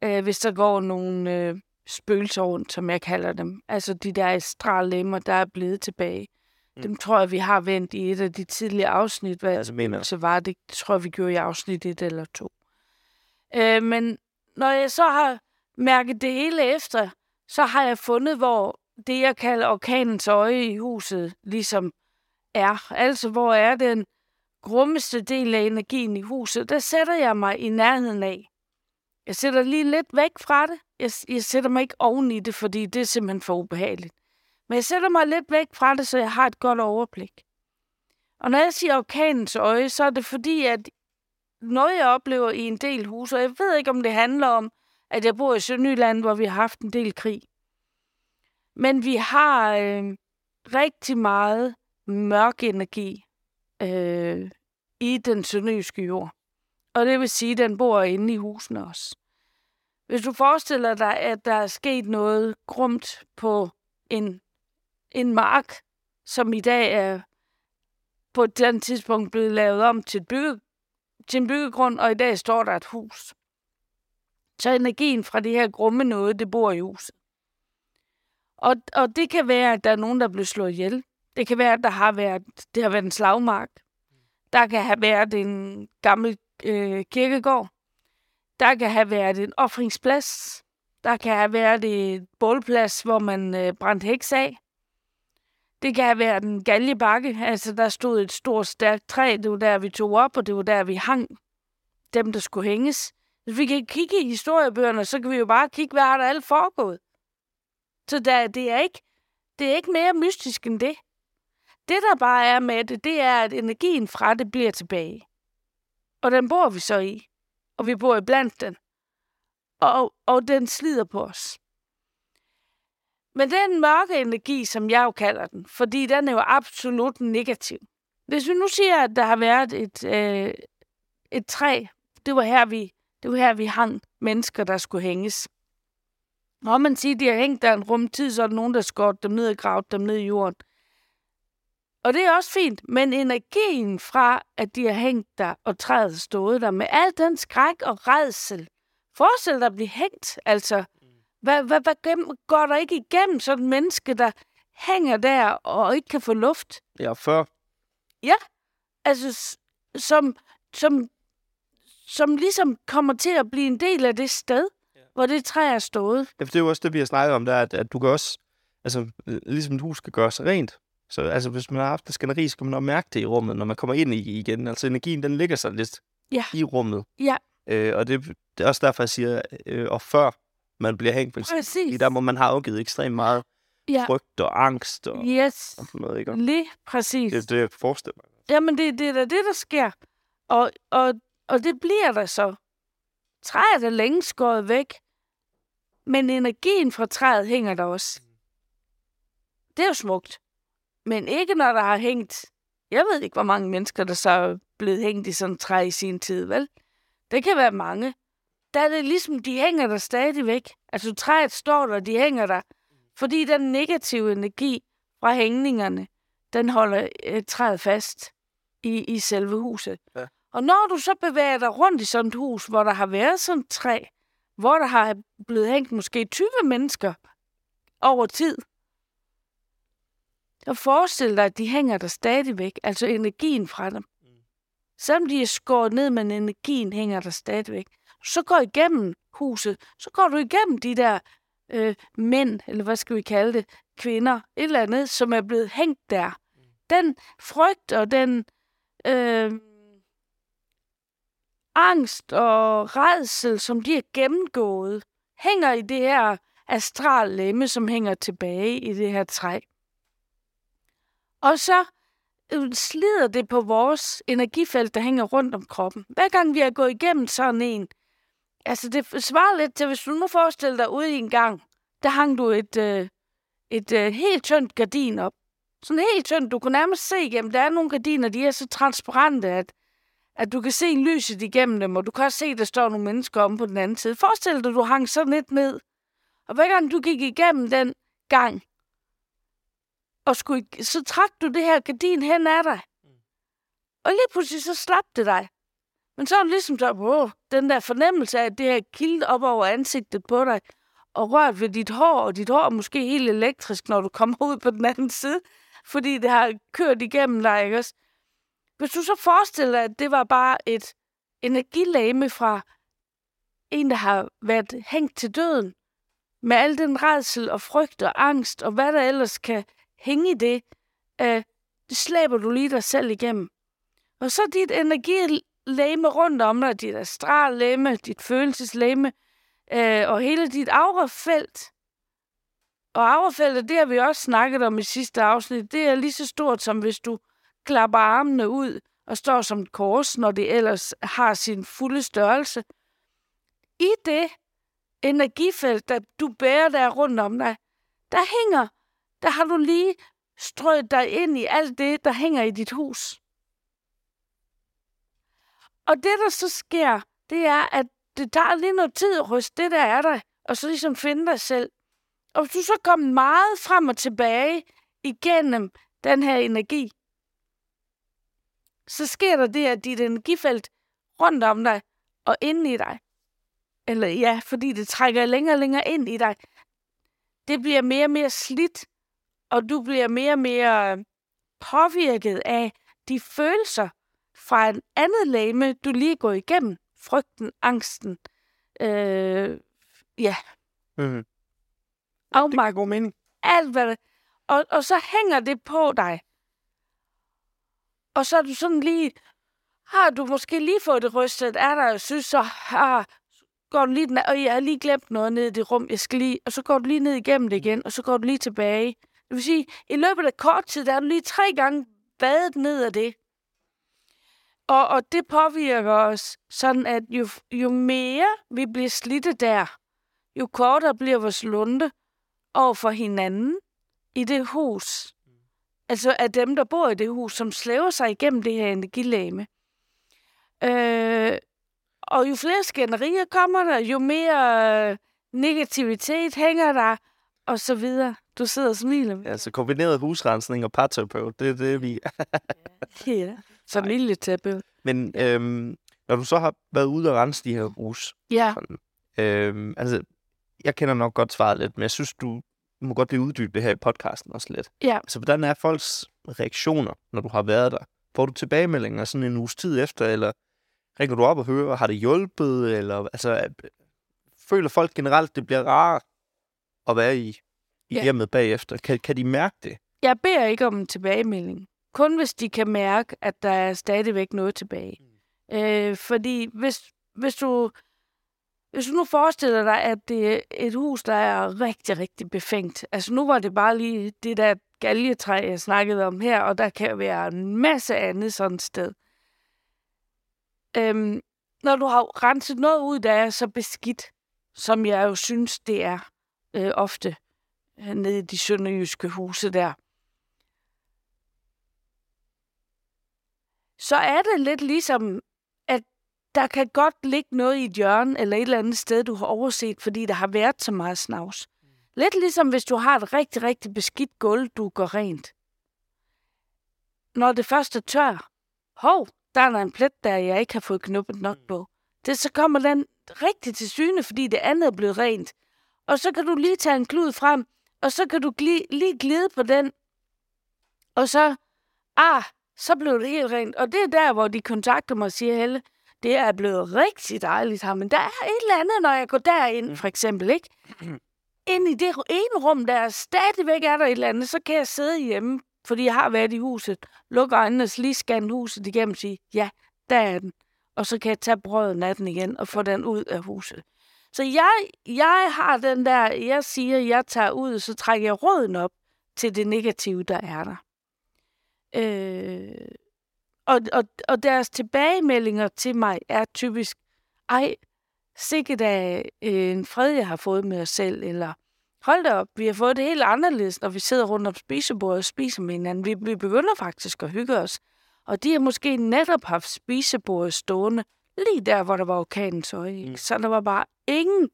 Øh, hvis der går nogle øh, spøgelser rundt, som jeg kalder dem. Altså de der astrallemmer, der er blevet tilbage. Mm. Dem tror jeg, vi har vendt i et af de tidlige afsnit. Hvad Altså, mener så var det, det tror jeg, vi gjorde i afsnit et eller to. Øh, men når jeg så har mærket det hele efter, så har jeg fundet, hvor det, jeg kalder orkanens øje i huset, ligesom er. Altså, hvor er den grummeste del af energien i huset, der sætter jeg mig i nærheden af. Jeg sætter lige lidt væk fra det. Jeg, jeg sætter mig ikke oven i det, fordi det er simpelthen for ubehageligt. Men jeg sætter mig lidt væk fra det, så jeg har et godt overblik. Og når jeg siger orkanens øje, så er det fordi, at noget, jeg oplever i en del huse, og jeg ved ikke, om det handler om, at jeg bor i Sønderjylland, hvor vi har haft en del krig. Men vi har øh, rigtig meget mørk energi øh, i den sønderjyske jord. Og det vil sige, at den bor inde i husene også. Hvis du forestiller dig, at der er sket noget grumt på en, en mark, som i dag er på et andet tidspunkt blevet lavet om til, bygge, til en byggegrund, og i dag står der et hus. Så energien fra det her grumme noget, det bor i huset. Og, og det kan være, at der er nogen, der er blevet slået ihjel. Det kan være, at der har været, det har været en slagmark. Der kan have været en gammel øh, kirkegård. Der kan have været en offringsplads. Der kan have været et bålplads, hvor man øh, brændte heks af. Det kan være den en galjebakke. Altså, der stod et stort, stærkt træ. Det var der, vi tog op, og det var der, vi hang dem, der skulle hænges. Hvis vi kan kigge i historiebøgerne, så kan vi jo bare kigge, hvad har der alt foregået. Så der, det, er ikke, det er ikke mere mystisk end det. Det, der bare er med det, det er, at energien fra det bliver tilbage. Og den bor vi så i. Og vi bor i blandt den. Og, og den slider på os. Men den mørke energi, som jeg jo kalder den, fordi den er jo absolut negativ. Hvis vi nu siger, at der har været et, øh, et træ, det var her, vi, det var her, vi hang mennesker, der skulle hænges. Når man siger, at de har hængt der en rum tid, så er der nogen, der skåret dem ned og gravet dem ned i jorden. Og det er også fint, men energien fra, at de har hængt der, og træet har stået der, med al den skræk og redsel. Forestil dig at blive hængt, altså. Hvad, hvad, hvad gennem, går der ikke igennem sådan et menneske, der hænger der og ikke kan få luft? Ja, før. Altså, s- som, som, som ligesom kommer til at blive en del af det sted, ja. hvor det træ er stået. Ja, for det er jo også det, vi har snakket om, der, at, at du kan også, altså ligesom et hus skal gøre sig rent. Så altså, hvis man har haft et skænderi, så kan man også mærke det i rummet, når man kommer ind i igen. Altså energien, den ligger sig lidt Ja. i rummet. Ja. Øh, og det, det er også derfor, jeg siger, øh, og før man bliver hængt, Præcis. der, hvor man har afgivet ekstremt meget Ja. frygt og angst og, Yes, og sådan noget, ikke? lige præcis. Det er det, jeg forestiller mig. Jamen, det, det er da det, der sker. Og, og, og det bliver der så. Træet er længe skåret væk, men energien fra træet hænger der også. Det er jo smukt. Men ikke når der har hængt... Jeg ved ikke, hvor mange mennesker, der så er blevet hængt i sådan et træ i sin tid, vel? Det kan være mange. Der er det ligesom, de hænger der stadigvæk. Altså træet står der, de hænger der. Fordi den negative energi fra hængningerne, den holder øh, træet fast i, i selve huset. Ja. Og når du så bevæger dig rundt i sådan et hus, hvor der har været sådan et træ, hvor der har blevet hængt måske 20 mennesker over tid, så forestil dig, at de hænger der stadigvæk, altså energien fra dem. Selvom de er skåret ned, men energien hænger der stadigvæk. Så går igennem huset, så går du igennem de der øh, mænd, eller hvad skal vi kalde det, kvinder, et eller andet, som er blevet hængt der. Den frygt og den øh, angst og redsel, som de har gennemgået, hænger i det her astral lemme, som hænger tilbage i det her træ. Og så øh, slider det på vores energifelt, der hænger rundt om kroppen. Hver gang vi har gået igennem sådan en, altså det svarer lidt til, hvis du nu forestiller dig ude i en gang, der hang du et, øh, et øh, helt tyndt gardin op. Sådan helt tyndt, du kunne nærmest se igennem. Der er nogle gardiner, de er så transparente, at, at du kan se lyset igennem dem, og du kan også se, at der står nogle mennesker om på den anden side. Forestil dig, du hang sådan lidt ned. Og hver gang du gik igennem den gang, og skulle, så trak du det her gardin hen ad dig. Og lige pludselig så slap det dig. Men så er det ligesom der, wow, den der fornemmelse af, at det her kildt op over ansigtet på dig, og rørt ved dit hår, og dit hår er måske helt elektrisk, når du kommer ud på den anden side, fordi det har kørt igennem dig, ikke også? Hvis du så forestiller dig, at det var bare et energilame fra en, der har været hængt til døden, med al den redsel og frygt og angst, og hvad der ellers kan hænge i det, øh, det slæber du lige dig selv igennem. Og så dit energi, læme rundt om dig, dit astrallæme, dit følelseslæme, øh, og hele dit aurafelt. Og aurafeltet, det har vi også snakket om i sidste afsnit, det er lige så stort som hvis du klapper armene ud og står som et kors, når det ellers har sin fulde størrelse. I det energifelt, der du bærer der rundt om dig, der hænger, der har du lige strøget dig ind i alt det, der hænger i dit hus. Og det, der så sker, det er, at det tager lige noget tid at ryste det, der er der, og så ligesom finde dig selv. Og hvis du så kommer meget frem og tilbage igennem den her energi, så sker der det, at dit energifelt rundt om dig og inde i dig, eller ja, fordi det trækker længere og længere ind i dig, det bliver mere og mere slidt, og du bliver mere og mere påvirket af de følelser fra en andet lame, du lige går igennem. Frygten, angsten, øh, ja, Mm-hmm. afmagt, god mening. alt hvad det... Og, og så hænger det på dig. Og så er du sådan lige... Har du måske lige fået det rystet er der, og synes så... Ah, går du lige... Og jeg har lige glemt noget ned i det rum, jeg skal lige... Og så går du lige ned igennem det igen, og så går du lige tilbage. Det vil sige, i løbet af kort tid, der er du lige tre gange badet ned af det. Og, og det påvirker os sådan, at jo, jo mere vi bliver slidte der, jo kortere bliver vores lunde over for hinanden i det hus. Altså af dem, der bor i det hus, som slæver sig igennem det her energilame. Øh, og jo flere skænderier kommer der, jo mere øh, negativitet hænger der, og så videre. Du sidder og smiler. Altså kombineret husrensning og parterapeut, det er det, vi... Ja. Familieterapeut. Men øhm, når du så har været ude og rense de her hus, Ja. øhm, altså, jeg kender nok godt svaret lidt, men jeg synes, du må godt lige uddybe det her i podcasten også lidt. Ja. Altså, hvordan er folks reaktioner, når du har været der? Får du tilbagemeldinger sådan en uges tid efter, eller ringer du op og hører, har det hjulpet, eller altså, er- føler folk generelt, det bliver rart at være i, i Ja. hjemmet bagefter? Kan, kan de mærke det? Jeg beder ikke om en tilbagemelding. Kun hvis de kan mærke, at der er stadigvæk noget tilbage. Øh, fordi hvis, hvis du hvis du nu forestiller dig, at det er et hus, der er rigtig, rigtig befængt. Altså nu var det bare lige det der galgetræ, jeg snakkede om her, og der kan være en masse andet sådan et sted. Øhm, når du har renset noget ud, der er så beskidt, som jeg jo synes, det er øh, ofte øh, nede i de sønderjyske huse der, så er det lidt ligesom, at der kan godt ligge noget i et hjørne eller et eller andet sted, du har overset, fordi der har været så meget snavs. Lidt ligesom hvis du har et rigtig, rigtig beskidt gulv, du går rent. Når det først er tør, hov, der er en plet, der jeg ikke har fået knuppet nok på. Det, så kommer den rigtig til syne, fordi det andet er blevet rent. Og så kan du lige tage en klud frem, og så kan du gli, lige glide på den. Og så, ah, så blev det helt rent. Og det er der, hvor de kontakter mig og siger, Helle, det er blevet rigtig dejligt her, men der er et eller andet, når jeg går derind, for eksempel, ikke? Ind i det ene rum, der stadigvæk er der et eller andet, så kan jeg sidde hjemme, fordi jeg har været i huset, lukke øjnene og lige scanne huset igennem og sige, ja, der er den. Og så kan jeg tage brødet natten igen og få den ud af huset. Så jeg, jeg har den der, jeg siger, jeg tager ud, så trækker jeg råden op til det negative, der er der. Øh, og, og, og deres tilbagemeldinger til mig er typisk, ej, sikkert af en fred, jeg har fået med os selv, eller hold da op, vi har fået det helt anderledes, når vi sidder rundt om spisebordet og spiser med hinanden. Vi, vi begynder faktisk at hygge os. Og de har måske netop haft spisebordet stående lige der, hvor der var orkanens øje. Mm. Så der var bare ingen,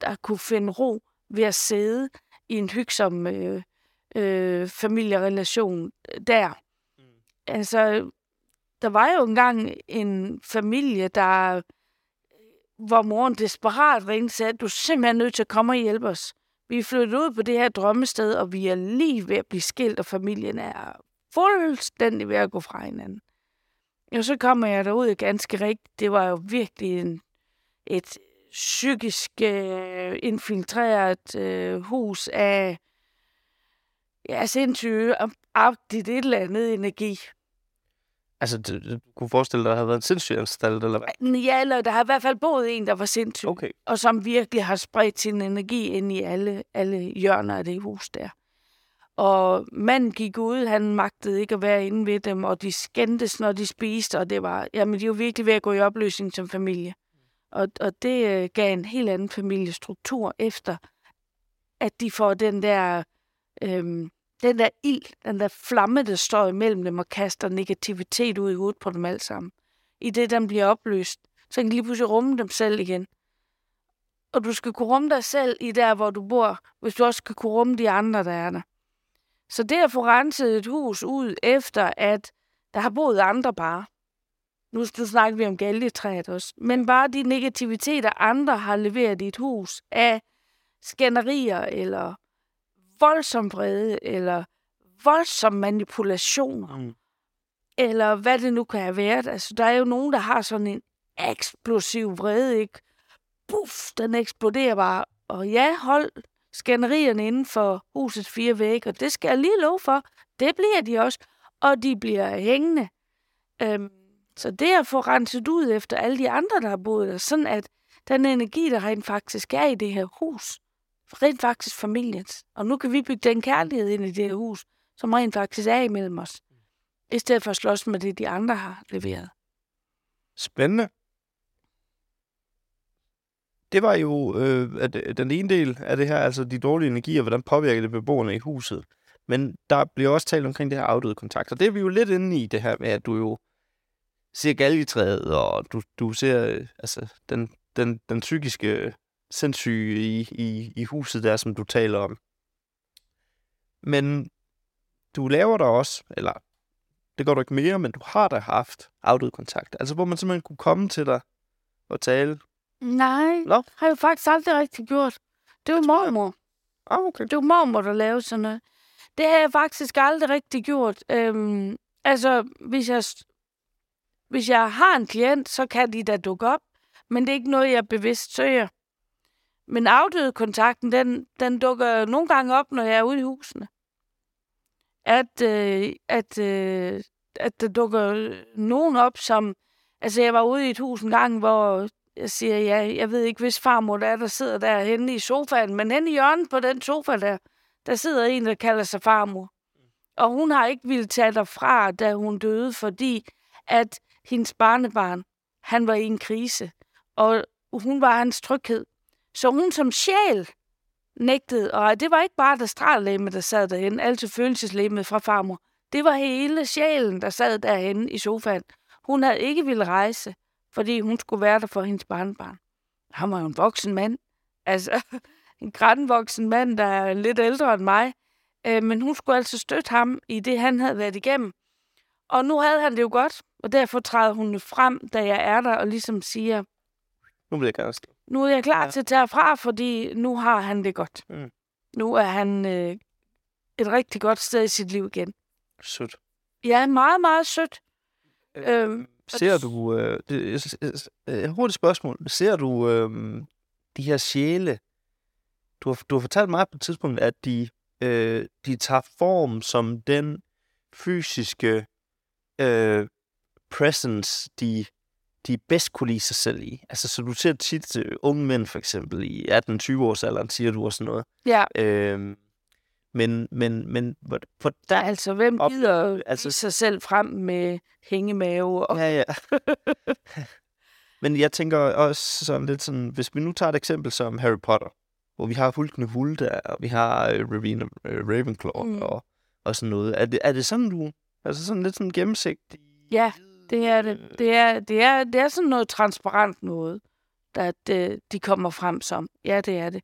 der kunne finde ro ved at sidde i en hyggsom øh, øh, familierelation der. Altså, der var jo engang en familie, der hvor moren desperat ringte og sagde, du er simpelthen nødt til at komme og hjælpe os. Vi er flyttet ud på det her drømmested, og vi er lige ved at blive skilt, og familien er fuldstændig ved at gå fra hinanden. Og så kommer jeg derud ganske rigtigt. Det var jo virkelig en, et psykisk øh, infiltreret øh, hus af ja, sindssygt et eller andet energi. Altså, du, du kunne forestille dig, at der havde været en sindssygeanstalt, eller hvad? Ja, eller der har i hvert fald boet en, der var sindssyg. Okay. Og som virkelig har spredt sin energi ind i alle, alle hjørner af det hus der. Og manden gik ud, han magtede ikke at være inde ved dem, og de skændtes, når de spiste, og det var, jamen, de var virkelig ved at gå i opløsning som familie. Og, og det øh, gav en helt anden familiestruktur efter, at de får den der øhm, den der ild, den der flamme, der står imellem dem og kaster negativitet ud i hovedet på dem alle sammen. I det, den bliver opløst, så kan de lige pludselig rumme dem selv igen. Og du skal kunne rumme dig selv i der, hvor du bor, hvis du også skal kunne rumme de andre, der er der. Så det at få renset et hus ud efter, at der har boet andre bare. Nu, nu snakker vi om galgetræet også. Men bare de negativiteter, andre har leveret i et hus af skænderier eller voldsom vrede, eller voldsom manipulation, mm. eller hvad det nu kan have været. Altså, der er jo nogen, der har sådan en eksplosiv vrede, ikke? Puff, den eksploderer bare. Og ja, hold skænderierne inden for husets fire vægge, og det skal jeg lige love for. Det bliver de også, og de bliver hængende. Øhm, så det at få renset ud efter alle de andre, der har boet der, sådan at den energi, der rent faktisk er i det her hus, rent faktisk familiens. Og nu kan vi bygge den kærlighed ind i det her hus, som rent faktisk er imellem os. I stedet for at slås med det, de andre har leveret. Spændende. Det var jo øh, at øh, den ene del af det her, altså de dårlige energier, hvordan påvirker det beboerne i huset. Men der bliver også talt omkring det her afdøde kontakt. Og det er vi jo lidt inde i, det her med, at du jo ser galgetræet, og du, du ser øh, altså, den, den, den psykiske øh, sindssyge i, i, i huset der, som du taler om. Men du laver der også, eller det går du ikke mere, men du har da haft afdød kontakt. Altså, hvor man simpelthen kunne komme til dig og tale. Nej, Nå? har jeg faktisk aldrig rigtig gjort. Det var mormor. Ah, okay. Det var mormor, der lavede sådan noget. Det har jeg faktisk aldrig rigtig gjort. Øhm, altså, hvis jeg, hvis jeg har en klient, så kan de da dukke op. Men det er ikke noget, jeg bevidst søger. Men afdøde kontakten, den, den dukker nogle gange op, når jeg er ude i husene. At, øh, at, øh, at der dukker nogen op, som... Altså, jeg var ude i et hus en gang, hvor jeg siger, ja, jeg ved ikke, hvis farmor der er, der sidder derhenne i sofaen, men hen i hjørnet på den sofa der, der sidder en, der kalder sig farmor. Og hun har ikke ville tage derfra, da hun døde, fordi at hendes barnebarn, han var i en krise, og hun var hans tryghed. Så hun som sjæl nægtede, og det var ikke bare det astrallæme, der sad derhen, altså følelseslæmet fra farmor. Det var hele sjælen, der sad derinde i sofaen. Hun havde ikke ville rejse, fordi hun skulle være der for hendes barnbarn. Han var jo en voksen mand. Altså, [laughs] en grænvoksen mand, der er lidt ældre end mig. Øh, men hun skulle altså støtte ham i det, han havde været igennem. Og nu havde han det jo godt, og derfor træder hun frem, da jeg er der, og ligesom siger, Nu vil jeg gerne stå nu er jeg klar Ja. til at tage fra, fordi nu har han det godt. Mm. Nu er han øh, et rigtig godt sted i sit liv igen. Sødt. Ja, meget, meget sødt. Øhm, Ser du... Øh, det, øh, øh, hurtigt spørgsmål. Ser du øh, de her sjæle... Du har, du har fortalt mig på et tidspunkt, at de, øh, de tager form som den fysiske øh, presence, de, de bedst kunne lide sig selv i. Altså, så du ser tit øh, unge mænd, for eksempel, i 18-20 års alderen, siger du og sådan noget. Ja, Øh, men, men, men for, der... altså, hvem Op- gider altså- sig selv frem med hængemave? Og, Ja, ja. [laughs] Men jeg tænker også sådan lidt sådan, hvis vi nu tager et eksempel som Harry Potter, hvor vi har Hulkende Hulda, og vi har øh, Ravina, øh, Ravenclaw Mm. og, og sådan noget. Er det, er det sådan, du... Altså sådan lidt sådan gennemsigtig? Ja, det er det. Det er, det er, det er sådan noget transparent noget, at øh, de kommer frem som. Ja, det er det.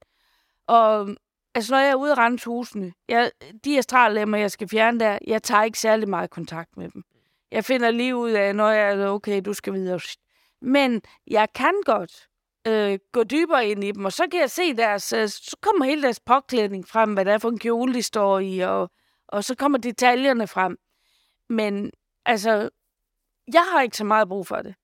Og altså, når jeg er ude og rense husene, jeg, de astrallemmer, jeg skal fjerne der, jeg tager ikke særlig meget kontakt med dem. Jeg finder lige ud af, når jeg er okay, du skal videre. Men jeg kan godt øh, gå dybere ind i dem, og så kan jeg se deres, øh, så kommer hele deres påklædning frem, hvad det er for en kjole, de står i, og, og så kommer detaljerne frem. Men altså, jeg har ikke så meget brug for det.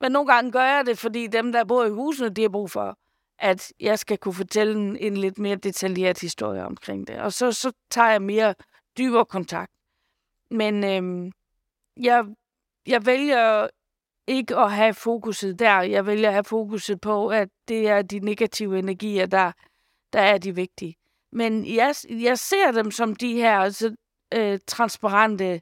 Men nogle gange gør jeg det, fordi dem, der bor i husene, de har brug for, at jeg skal kunne fortælle en, en lidt mere detaljeret historie omkring det. Og så, så tager jeg mere dybere kontakt. Men øhm, jeg, jeg vælger ikke at have fokuset der. Jeg vælger at have fokuset på, at det er de negative energier, der, der er de vigtige. Men jeg, jeg ser dem som de her altså, øh, transparente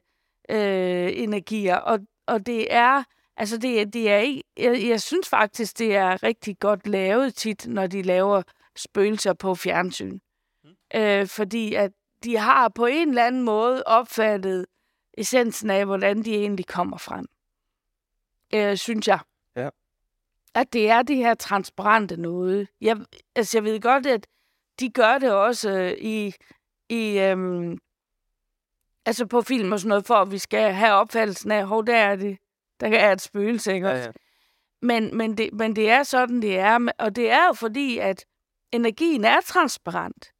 øh, energier, og, og det er, altså det, det er ikke, jeg, jeg synes faktisk, det er rigtig godt lavet tit, når de laver spøgelser på fjernsyn. Mm. Øh, fordi at de har på en eller anden måde opfattet essensen af, hvordan de egentlig kommer frem. Øh, synes jeg. Ja. At det er det her transparente noget. Jeg, altså jeg ved godt, at de gør det også øh, i, i øhm, altså på film og sådan noget, for at vi skal have opfattelsen af, hov, der er det, der er et spøgelse, ikke Ja, ja. Men, men, det, men det er sådan, det er. Og det er jo fordi, at energien er transparent.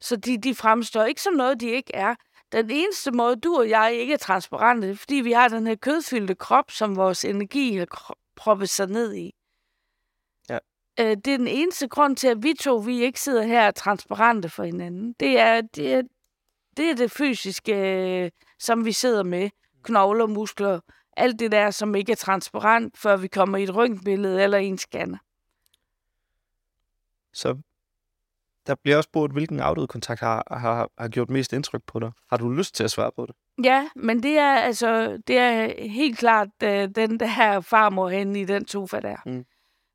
Så de, de fremstår ikke som noget, de ikke er. Den eneste måde, du og jeg ikke er transparente, det er, fordi vi har den her kødfyldte krop, som vores energi har proppet sig ned i. Ja. Øh, det er den eneste grund til, at vi to vi ikke sidder her og er transparente for hinanden. Det er det, er, det, er det fysiske, øh, som vi sidder med. Knogler, muskler, alt det der, som ikke er transparent, før vi kommer i et røntgenbillede eller i en scanner. Så der bliver også spurgt, hvilken afdød kontakt har, har, har gjort mest indtryk på dig. Har du lyst til at svare på det? Ja, men det er altså det er helt klart øh, den der her farmor henne i den sofa der. Mm.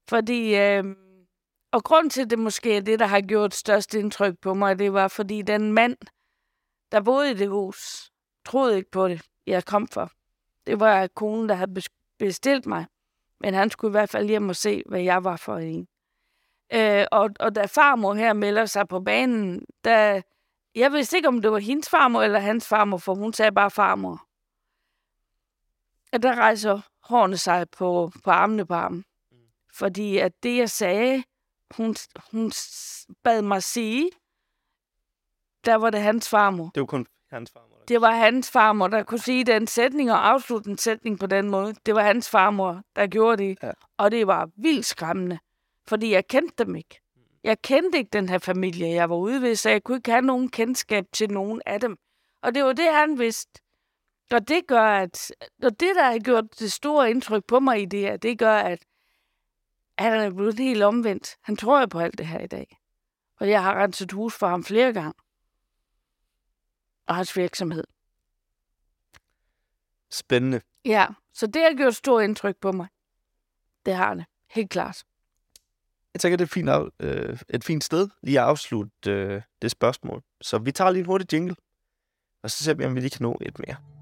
Fordi, øh, og grund til det måske er det, der har gjort størst indtryk på mig, det var fordi den mand, der boede i det hus, troede ikke på det, jeg kom for. Det var konen, der havde bes- bestilt mig. Men han skulle i hvert fald hjem og se, hvad jeg var for en. Øh, og, og da farmor her melder sig på banen, der, jeg vidste ikke, om det var hendes farmor eller hans farmor, for hun sagde bare farmor. Og der rejser hårene sig på, på armene på ham. Fordi at det, jeg sagde, hun, hun bad mig sige, der var det hans farmor. Det var kun hans farmor. Det var hans farmor, der kunne sige den sætning og afslutte en sætning på den måde. Det var hans farmor, der gjorde det. Ja. Og det var vildt skræmmende, fordi jeg kendte dem ikke. Jeg kendte ikke den her familie, jeg var ude ved, så jeg kunne ikke have nogen kendskab til nogen af dem. Og det var det, han vidste. Og det gør, at og det, der har gjort det store indtryk på mig i det her, det gør, at, Han er blevet helt omvendt. Han tror jo på alt det her i dag. Og jeg har renset hus for ham flere gange. Og hans virksomhed. Spændende. Ja, så det har gjort stort indtryk på mig. Det har det. Helt klart. Jeg tænker, det er et fint, af, øh, et fint sted lige at afslutte øh, det spørgsmål. Så vi tager lige en hurtig jingle, og så ser vi, om vi lige kan nå et mere.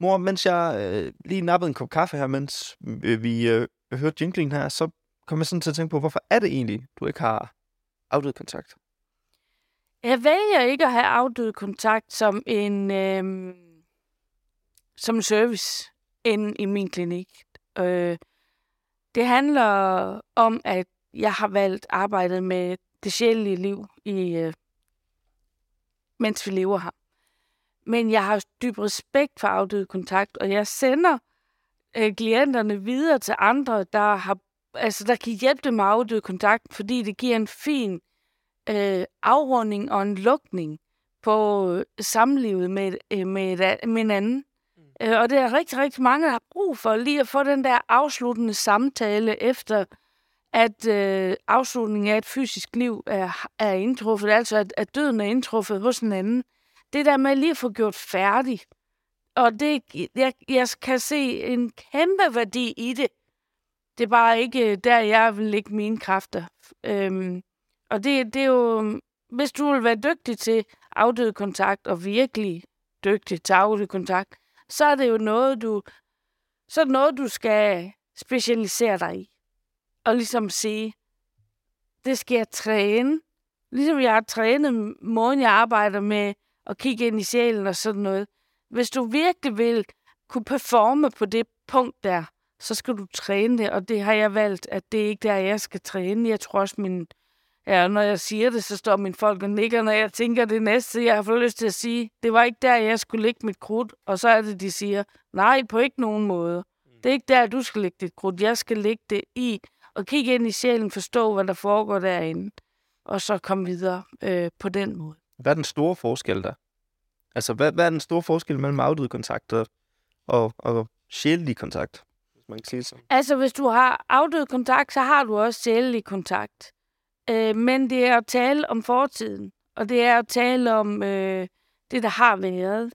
Mor, mens jeg øh, lige nappede en kop kaffe her, mens øh, vi øh, hørte jinglingen her, så kom jeg sådan til at tænke på, hvorfor er det egentlig, du ikke har afdød kontakt? Jeg vælger ikke at have afdød kontakt som en øh, som service inde i min klinik. Øh, det handler om, at jeg har valgt arbejdet med det sjælelige liv, i, øh, mens vi lever her. Men jeg har dyb respekt for afdød kontakt, og jeg sender øh, klienterne videre til andre, der har altså der kan hjælpe dem med afdød kontakt, fordi det giver en fin øh, afrunding og en lukning på øh, samlivet med, øh, med, et, med en anden. Mm. Øh, og det er rigtig, rigtig mange, der har brug for lige at få den der afsluttende samtale efter, at øh, afslutningen af et fysisk liv er, er indtruffet, altså at, at døden er indtruffet hos en anden. Det der med lige at få gjort færdig. Og det, jeg, jeg kan se en kæmpe værdi i det. Det er bare ikke øh, der, jeg vil lægge mine kræfter. Øhm, og det, det er jo, hvis du vil være dygtig til afdøde kontakt, og virkelig dygtig til afdøde kontakt, så er det jo noget, du, så er det noget, du skal specialisere dig i. Og ligesom sige, det skal jeg træne. Ligesom jeg har trænet måden, jeg arbejder med at kigge ind i sjælen og sådan noget. Hvis du virkelig vil kunne performe på det punkt der, så skal du træne det, og det har jeg valgt, at det er ikke der, jeg skal træne. Jeg tror også, min, ja, når jeg siger det, så står min folk og nikker, når jeg tænker det næste, jeg har fået lyst til at sige, det var ikke der, jeg skulle lægge mit krudt, og så er det, de siger, nej, på ikke nogen måde. Det er ikke der, du skal lægge dit krudt. Jeg skal lægge det i, og kigge ind i sjælen, forstå, hvad der foregår derinde, og så komme videre øh, på den måde. Hvad er den store forskel der? Altså, hvad, hvad er den store forskel mellem afdøde kontakter og, og sjælelig kontakt? Hvis man kan sige sådan. Altså, hvis du har afdød kontakt, så har du også sjælelig kontakt. Øh, men det er at tale om fortiden, og det er at tale om øh, det, der har været.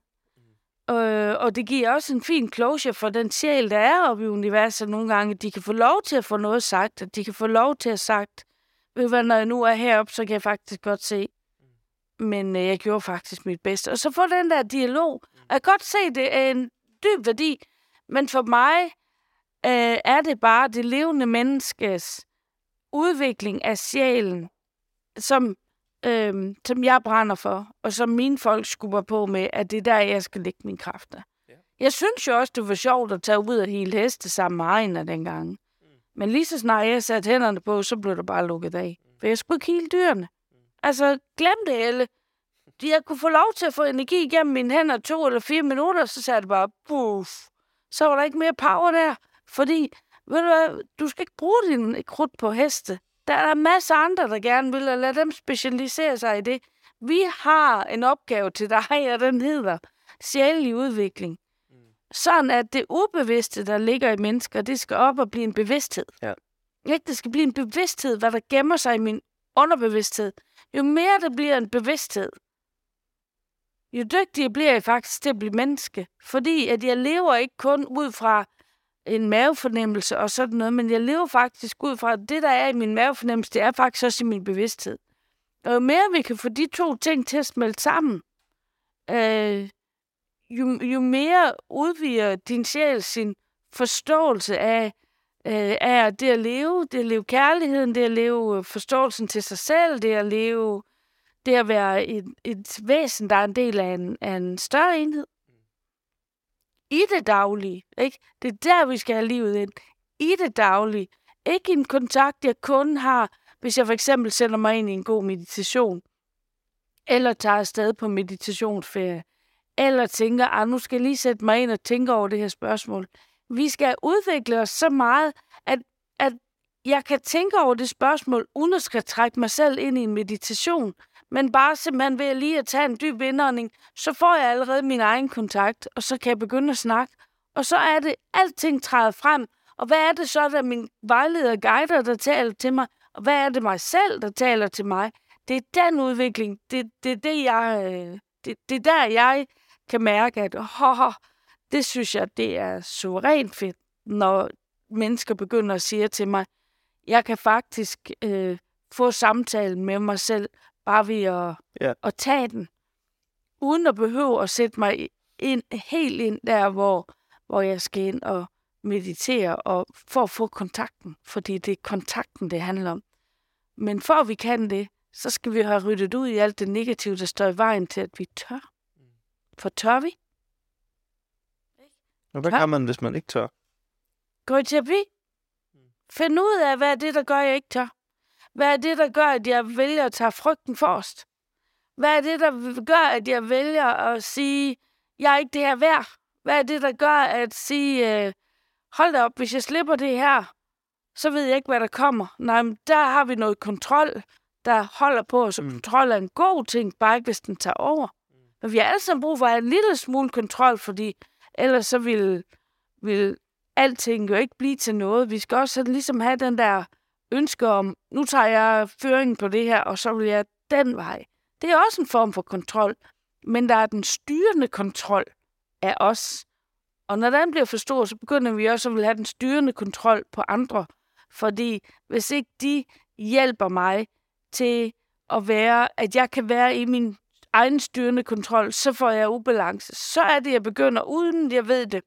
Øh, og det giver også en fin closure for den sjæl, der er oppe i universet nogle gange. De kan få lov til at få noget sagt, at de kan få lov til at sagt, ved hvad, når jeg nu er heroppe, så kan jeg faktisk godt se, men øh, jeg gjorde faktisk mit bedste. Og så få den der dialog. Jeg kan godt se, det er en dyb værdi, men for mig øh, er det bare det levende menneskes udvikling af sjælen, som, øh, som jeg brænder for, og som mine folk skubber på med, at det er der, jeg skal lægge mine kræfter. Ja. Jeg synes jo også, det var sjovt at tage ud og hele heste sammen med Ejner dengang. Mm. Men lige så snart jeg satte hænderne på, så blev det bare lukket af. Mm. For jeg skulle ikke hele dyrene. Mm. Altså, glem det, Elle. Jeg kunne få lov til at få energi igennem mine hænder to eller fire minutter, så sagde det bare, puff. Så var der ikke mere power der. Fordi, ved du hvad, du skal ikke bruge din krudt på heste. Der er der masser af andre, der gerne vil, og lade dem specialisere sig i det. Vi har en opgave til dig, og den hedder sjælelig udvikling. Sådan at det ubevidste, der ligger i mennesker, det skal op og blive en bevidsthed. Ja. Ikke? Det skal blive en bevidsthed, hvad der gemmer sig i min underbevidsthed. Jo mere der bliver en bevidsthed, jo dygtigere bliver jeg faktisk til at blive menneske. Fordi at jeg lever ikke kun ud fra en mavefornemmelse og sådan noget, men jeg lever faktisk ud fra, at det, der er i min mavefornemmelse, det er faktisk også i min bevidsthed. Og jo mere vi kan få de to ting til at smelte sammen, øh, jo, jo mere udvider din sjæl sin forståelse af, øh, af det at leve, det at leve kærligheden, det at leve øh, forståelsen til sig selv, det at leve, det at være et, et væsen, der er en del af en, af en større enhed. I det daglige, ikke? Det er der, vi skal have livet ind. I det daglige. Ikke en kontakt, jeg kun har, hvis jeg for eksempel sender mig ind i en god meditation, eller tager afsted på meditationsferie, eller tænker, ah, nu skal jeg lige sætte mig ind og tænke over det her spørgsmål. Vi skal udvikle os så meget, at, at jeg kan tænke over det spørgsmål, uden at skal trække mig selv ind i en meditation, men bare simpelthen ved lige at tage en dyb indånding, så får jeg allerede min egen kontakt, og så kan jeg begynde at snakke. Og så er det, alting træder frem. Og hvad er det så, der min vejleder guider, der taler til mig? Og hvad er det mig selv, der taler til mig? Det er den udvikling. Det, det er det, jeg... Øh, det, det er der, jeg kan mærke, at oh, det synes jeg, det er suverænt fedt, når mennesker begynder at sige til mig, jeg kan faktisk øh, få samtalen med mig selv, bare ved at, Ja. at tage den, uden at behøve at sætte mig ind, helt ind der, hvor, hvor jeg skal ind og meditere, og for at få kontakten, fordi det er kontakten, det handler om. Men for at vi kan det, så skal vi have ryddet ud i alt det negative, der står i vejen til, at vi tør. For tør vi? Og hvad kan man, hvis man ikke tør? Gå i terapi. Find ud af, hvad er det, der gør, at jeg ikke tør. Hvad er det, der gør, at jeg vælger at tage frygten forrest? Hvad er det, der gør, at jeg vælger at sige, jeg er ikke det her værd? Hvad er det, der gør at sige, øh, hold da op, hvis jeg slipper det her, så ved jeg ikke, hvad der kommer. Nej, men der har vi noget kontrol, der holder på os, Mm. kontrol er en god ting, bare ikke hvis den tager over. Men vi har alle sammen brug for at have en lille smule kontrol, fordi ellers så vil, vil alting jo ikke blive til noget. Vi skal også ligesom have den der ønske om, nu tager jeg føringen på det her, og så vil jeg den vej. Det er også en form for kontrol, men der er den styrende kontrol af os. Og når den bliver for stor, så begynder vi også at vil have den styrende kontrol på andre. Fordi hvis ikke de hjælper mig til at være, at jeg kan være i min egen styrende kontrol, så får jeg ubalance. Så er det, jeg begynder, uden jeg ved det,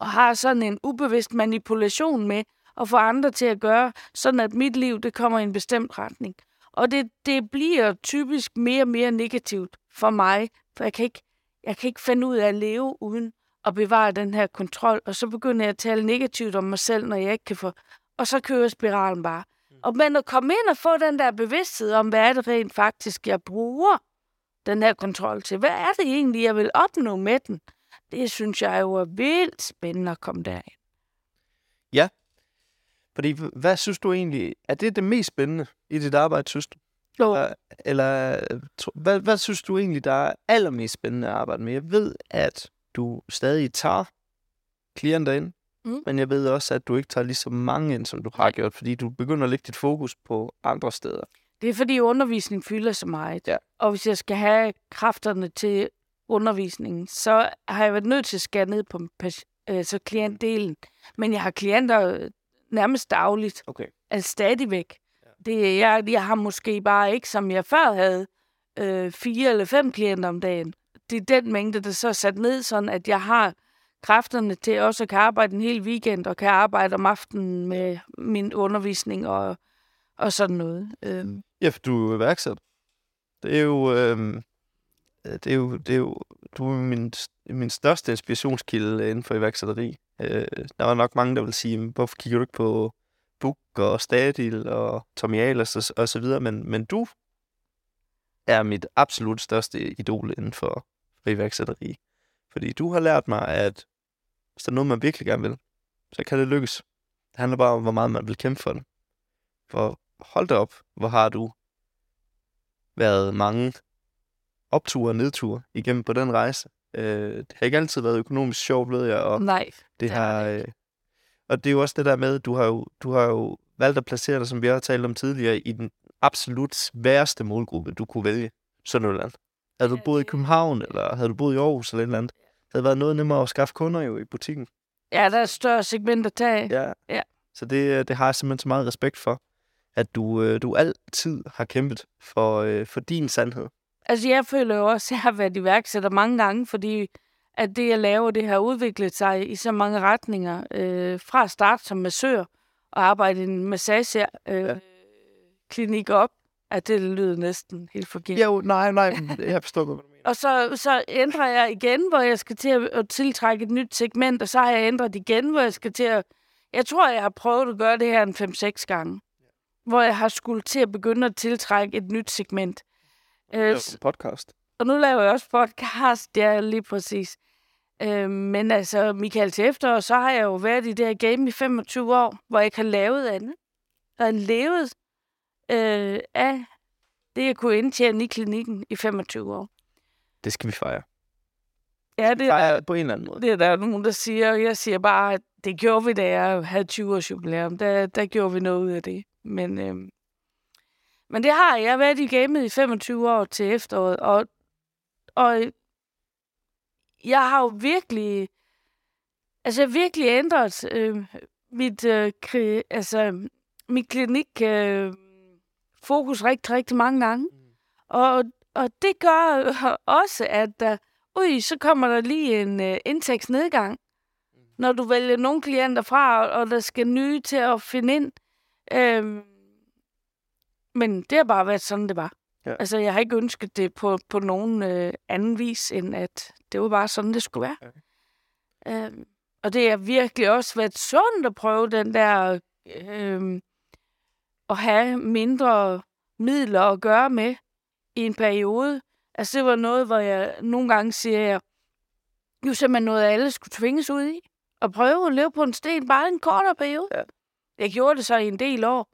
og har sådan en ubevidst manipulation med at få andre til at gøre, sådan at mit liv det kommer i en bestemt retning. Og det, det bliver typisk mere og mere negativt for mig, for jeg kan, ikke, jeg kan ikke finde ud af at leve uden at bevare den her kontrol, og så begynder jeg at tale negativt om mig selv, når jeg ikke kan få... Og så kører spiralen bare. Og men at komme ind og få den der bevidsthed om, hvad er det rent faktisk, jeg bruger den her kontrol til. Hvad er det egentlig, jeg vil opnå med den? Det synes jeg jo er vildt spændende at komme derind. Fordi, h- hvad synes du egentlig, er det det mest spændende i dit arbejde, synes du? Jo, Eller- Eller hvad, hvad synes du egentlig, der er allermest spændende at arbejde med? Jeg ved, at du stadig tager klienter ind, Mm. men jeg ved også, at du ikke tager lige så mange ind, som du har gjort, fordi du begynder at lægge dit fokus på andre steder. Det er fordi undervisning fylder så meget. Ja. Og hvis jeg skal have kræfterne til undervisningen, så har jeg været nødt til at skære ned på øh, så klientdelen. Men jeg har klienter øh, nærmest dagligt. Okay. Altså stadigvæk. Det, jeg, jeg har måske bare ikke, som jeg før havde, øh, fire eller fem klienter om dagen. Det er den mængde, der så er sat ned, sådan at jeg har kræfterne til også at kan arbejde en hel weekend, og kan arbejde om aftenen med min undervisning og, og sådan noget. Øhm, Ja, for du er jo iværksætter. Det er jo, øhm, øh, det er jo, det er jo, du er min, min største inspirationskilde inden for iværksætteri. Øh, der var nok mange, der vil sige, hvorfor kigger du ikke på Book og Stadil og Tommy Ahlers og, og så videre, men, men du er mit absolut største idol inden for, for iværksætteri. Fordi du har lært mig, at hvis der er noget, man virkelig gerne vil, så kan det lykkes. Det handler bare om, hvor meget man vil kæmpe for det. For hold da op, hvor har du været mange opture og nedture igennem på den rejse. Øh, det har ikke altid været økonomisk sjovt, ved jeg, og nej, det det har øh, og det er jo også det der med, du har jo, du har jo valgt at placere dig, som vi har talt om tidligere, i den absolut sværeste målgruppe, du kunne vælge. Sønderjylland. Havde du boet i København, eller havde du boet i Aarhus eller et eller andet, havde det været noget nemmere at skaffe kunder jo i butikken. ja, der er et større segment at tage. Ja. Ja. Så det, øh, det har jeg simpelthen så meget respekt for, at du, øh, du altid har kæmpet for, øh, for din sandhed. Altså, jeg føler jo også, at [laughs] jeg har været iværksætter mange gange, fordi at det, jeg laver, det har udviklet sig i så mange retninger. Øh, fra at starte som massør og arbejde i en massage øh, Ja. klinik op, at det lyder næsten helt forkert. Jo, nej, nej, [laughs] jeg forstår godt. Og så, så ændrer jeg igen, hvor jeg skal til at, at tiltrække et nyt segment, og så har jeg ændret igen, hvor jeg skal til at... Jeg tror, jeg har prøvet at gøre det her en 5-6 gange, hvor jeg har skulle til at begynde at tiltrække et nyt segment. Øh, Det er podcast. og nu laver jeg også podcast, ja, lige præcis. Øh, men altså, Michael, til efterår, så har jeg jo været i det her game i 25 år, hvor jeg ikke har lavet andet. Jeg har levet øh, af det, jeg kunne indtjene i klinikken i 25 år. Det skal vi fejre. Ja, det, Fejre på en eller anden måde. det er der nogen, der siger. og Jeg siger bare, at det gjorde vi, da jeg havde 20 års jubilæum. Der, der gjorde vi noget ud af det. Men, øh, men det har jeg. Været i gamet i 25 år til efteråret, og, og jeg har jo virkelig, altså jeg har virkelig ændret øh, mit, øh, kri, altså, mit klinik øh, fokus rigtig, rigtig mange gange. Og, og det gør også, at der, ui, så kommer der lige en øh, indtægtsnedgang, når du vælger nogle klienter fra, og der skal nye til at finde ind. Øhm, men det har bare været sådan, det var. Ja. Altså, jeg har ikke ønsket det på, på nogen øh, anden vis, end at det var bare sådan, det skulle være. Okay. Øhm, og det har virkelig også været sundt at prøve den der øhm, at have mindre midler at gøre med i en periode. Altså, det var noget, hvor jeg nogle gange siger, jeg, jo simpelthen noget, alle skulle tvinges ud i. Og prøve at leve på en sten bare en kortere periode. Ja. Jeg gjorde det så i en del år,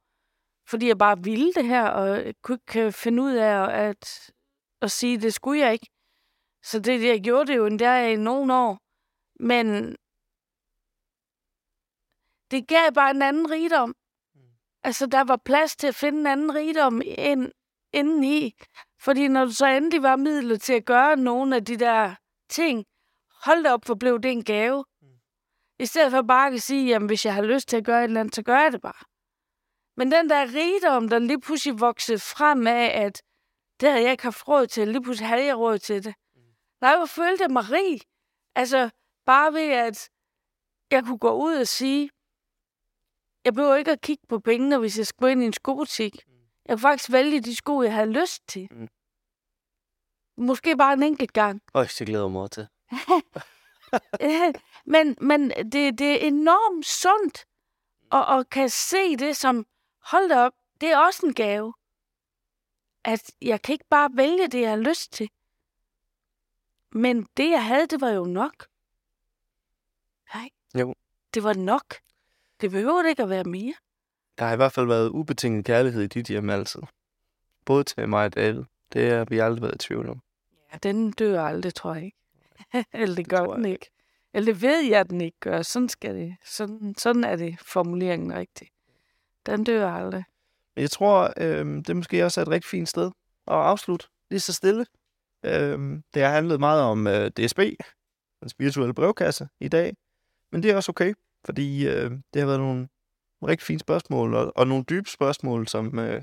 fordi jeg bare ville det her, og jeg kunne ikke øh, finde ud af at, at sige, det skulle jeg ikke. Så det, jeg gjorde det jo endda i nogle år. Men det gav bare en anden rigdom. Altså, der var plads til at finde en anden rigdom ind, indeni. Fordi når du så endelig var midler til at gøre nogle af de der ting, hold da op, hvor blev det en gave. I stedet for bare at sige, jamen hvis jeg har lyst til at gøre et eller andet, så gør jeg det bare. Men den der rigdom, der lige pludselig voksede frem af, at det havde jeg ikke haft råd til, lige pludselig havde jeg råd til det. Nej, hvor følte jeg mig rig. Altså, bare ved, at jeg kunne gå ud og sige, jeg behøver ikke at kigge på pengene, hvis jeg skal gå ind i en skobutik. Jeg kunne faktisk vælge de sko, jeg havde lyst til. Mm. Måske bare en enkelt gang. Øj, det glæder jeg mig til. [laughs] [laughs] Men men det, det er enormt sundt at, at kan se det som, hold da op, det er også en gave. At jeg kan ikke bare vælge det, jeg har lyst til. Men det, jeg havde, det var jo nok. Nej. Jo. Det var nok. Det behøver ikke at være mere. Der har i hvert fald været ubetinget kærlighed i dit hjem altid. Både til mig og David. Det har vi aldrig været i tvivl om. Ja, den dør aldrig, tror jeg ikke. [laughs] Eller det gør tror den ikke. Eller det ved jeg, at den ikke gør. Sådan, skal det. Sådan, sådan er det formuleringen rigtigt. Den dør aldrig. Jeg tror, øh, det måske også er et rigtig fint sted at afslutte lige så stille. Øh, det har handlet meget om øh, DSB, den spirituelle brevkasse i dag. Men det er også okay, fordi øh, det har været nogle rigtig fine spørgsmål, og, og nogle dybe spørgsmål, som, øh,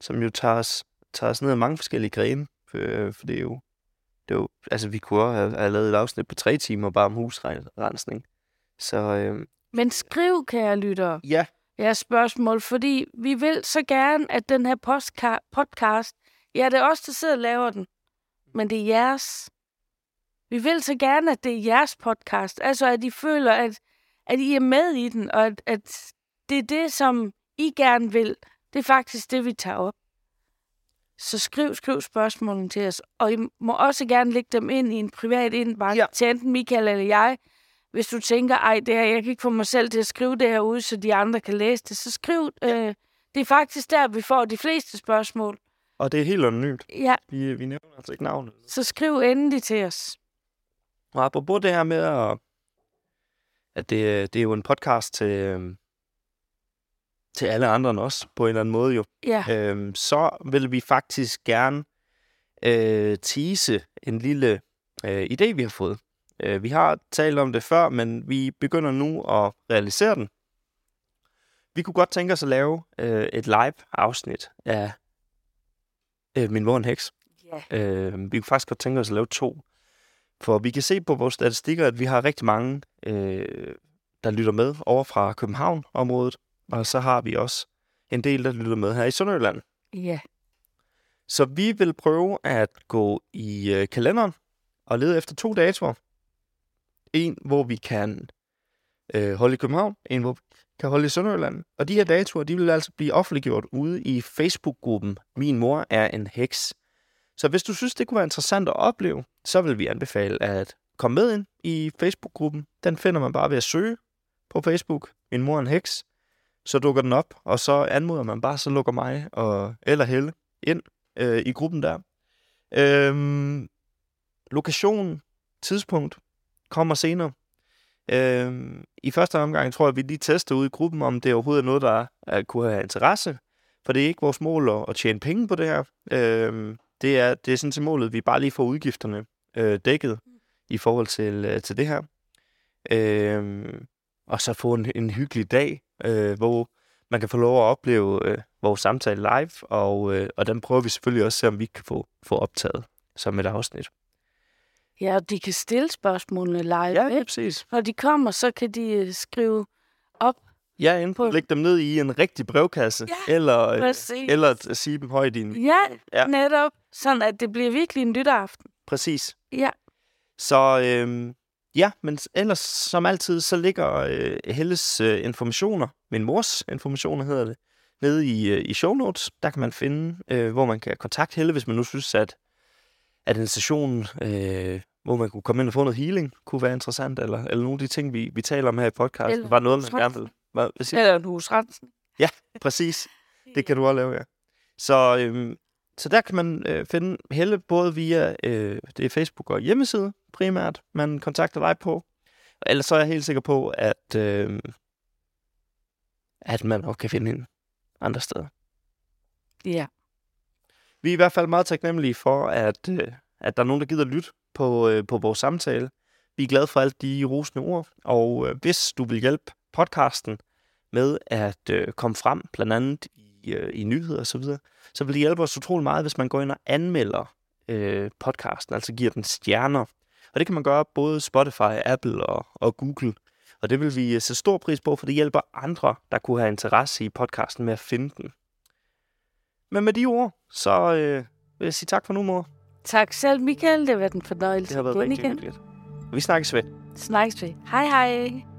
som jo tager os, tager os ned af mange forskellige grene. For, for det er jo, det er jo, altså vi kunne have, have lavet et afsnit på tre timer bare om husrensning. Så øh, Men skriv, kære lyttere, ja, jeres spørgsmål, fordi vi vil så gerne, at den her podcast, ja, det er os, der sidder og laver den, men det er jeres. Vi vil så gerne, at det er jeres podcast, altså at I føler, at, at I er med i den, og at, at det er det, som I gerne vil. Det er faktisk det, vi tager op. Så skriv, skriv spørgsmålene til os, og I må også gerne lægge dem ind i en privat indbakke Ja. til enten Michael eller jeg, hvis du tænker, ej, det her, jeg kan ikke få mig selv til at skrive det her ud, så de andre kan læse det, så skriv. Øh, det er faktisk der, vi får de fleste spørgsmål. og det er helt anonymt. Ja, Vi, vi nævner altså ikke navnet. så skriv endelig til os. Og apropos det her med, at, at det, det er jo en podcast til, øhm, til alle andre end os, på en eller anden måde jo, Ja, øhm, så vil vi faktisk gerne øh, tease en lille øh, idé, vi har fået. Øh, vi har talt om det før, men vi begynder nu at realisere den. Vi kunne godt tænke os at lave øh, et live-afsnit af øh, Min mor en heks. ja. Øh, vi kunne faktisk godt tænke os at lave to. For vi kan se på vores statistikker, at vi har rigtig mange, øh, der lytter med over fra København-området. Og så har vi også en del, der lytter med her i Sønderjylland. ja. Så vi vil prøve at gå i øh, kalenderen og lede efter to datoer. En, hvor vi kan øh, holde i København. En, hvor vi kan holde i Sønderjylland. Og de her datoer, de vil altså blive offentliggjort ude i Facebook-gruppen Min mor er en heks. Så hvis du synes, det kunne være interessant at opleve, så vil vi anbefale at komme med ind i Facebook-gruppen. Den finder man bare ved at søge på Facebook. Min mor er en heks. Så dukker den op, og så anmoder man bare, så lukker mig og, eller Helle ind øh, i gruppen der. Øhm, lokation, tidspunkt kommer senere. Øhm, I første omgang tror jeg, vi lige tester ud i gruppen, om det overhovedet er noget, der er, kunne have interesse. For det er ikke vores mål at, at tjene penge på det her. Øhm, det, er, det er sådan til målet, at vi bare lige får udgifterne øh, dækket i forhold til, øh, til det her. Øhm, og så få en, en hyggelig dag, øh, hvor man kan få lov at opleve øh, vores samtale live, og, øh, og den prøver vi selvfølgelig også at se, om vi kan få, få optaget som et afsnit. Ja, og de kan stille spørgsmålene live. Ja, ja præcis. Når de kommer, så kan de øh, skrive op. Ja, enten På- lægge dem ned i en rigtig brevkasse, Ja, eller, øh, Præcis. eller sige dem højt i en... Ja, Ja. netop. Sådan, at det bliver virkelig en lytteraften. Præcis. Ja. Så øh, ja, men ellers som altid, så ligger øh, Helles øh, informationer, min mors informationer hedder det, nede i, øh, i show notes. Der kan man finde, øh, hvor man kan kontakte Helle, hvis man nu synes, at, at en session, øh, hvor man kunne komme ind og få noget healing, kunne være interessant, eller, eller nogle af de ting, vi, vi taler om her i podcasten, Eller var noget, man gerne vil... Hvad, hvad? Eller en husrensen. Præcis. Det kan du også lave, ja. Så, øhm, så der kan man øh, finde Helle både via øh, det er Facebook og hjemmeside primært, man kontakter dig på. Ellers så er jeg helt sikker på, at, øh, at man også kan finde hende andre steder. Ja. Vi er i hvert fald meget taknemmelige for, at, øh, at der er nogen, der gider lytte på, øh, på vores samtale. Vi er glade for alt de rosende ord, og øh, hvis du vil hjælpe podcasten med at øh, komme frem, blandt andet øh, i nyheder osv., så, videre, så vil det hjælpe os utrolig meget, hvis man går ind og anmelder øh, podcasten, altså giver den stjerner. Og det kan man gøre både Spotify, Apple og, og Google. Og det vil vi øh, sætte stor pris på, for det hjælper andre, der kunne have interesse i podcasten med at finde den. Men med de ord, så øh, vil jeg sige tak for nu, mor. Tak selv, Michael. Det har været en fornøjelse. Det har været igen rigtig igen. hyggeligt. Vi snakkes ved. Snakkes vi. Hej hej.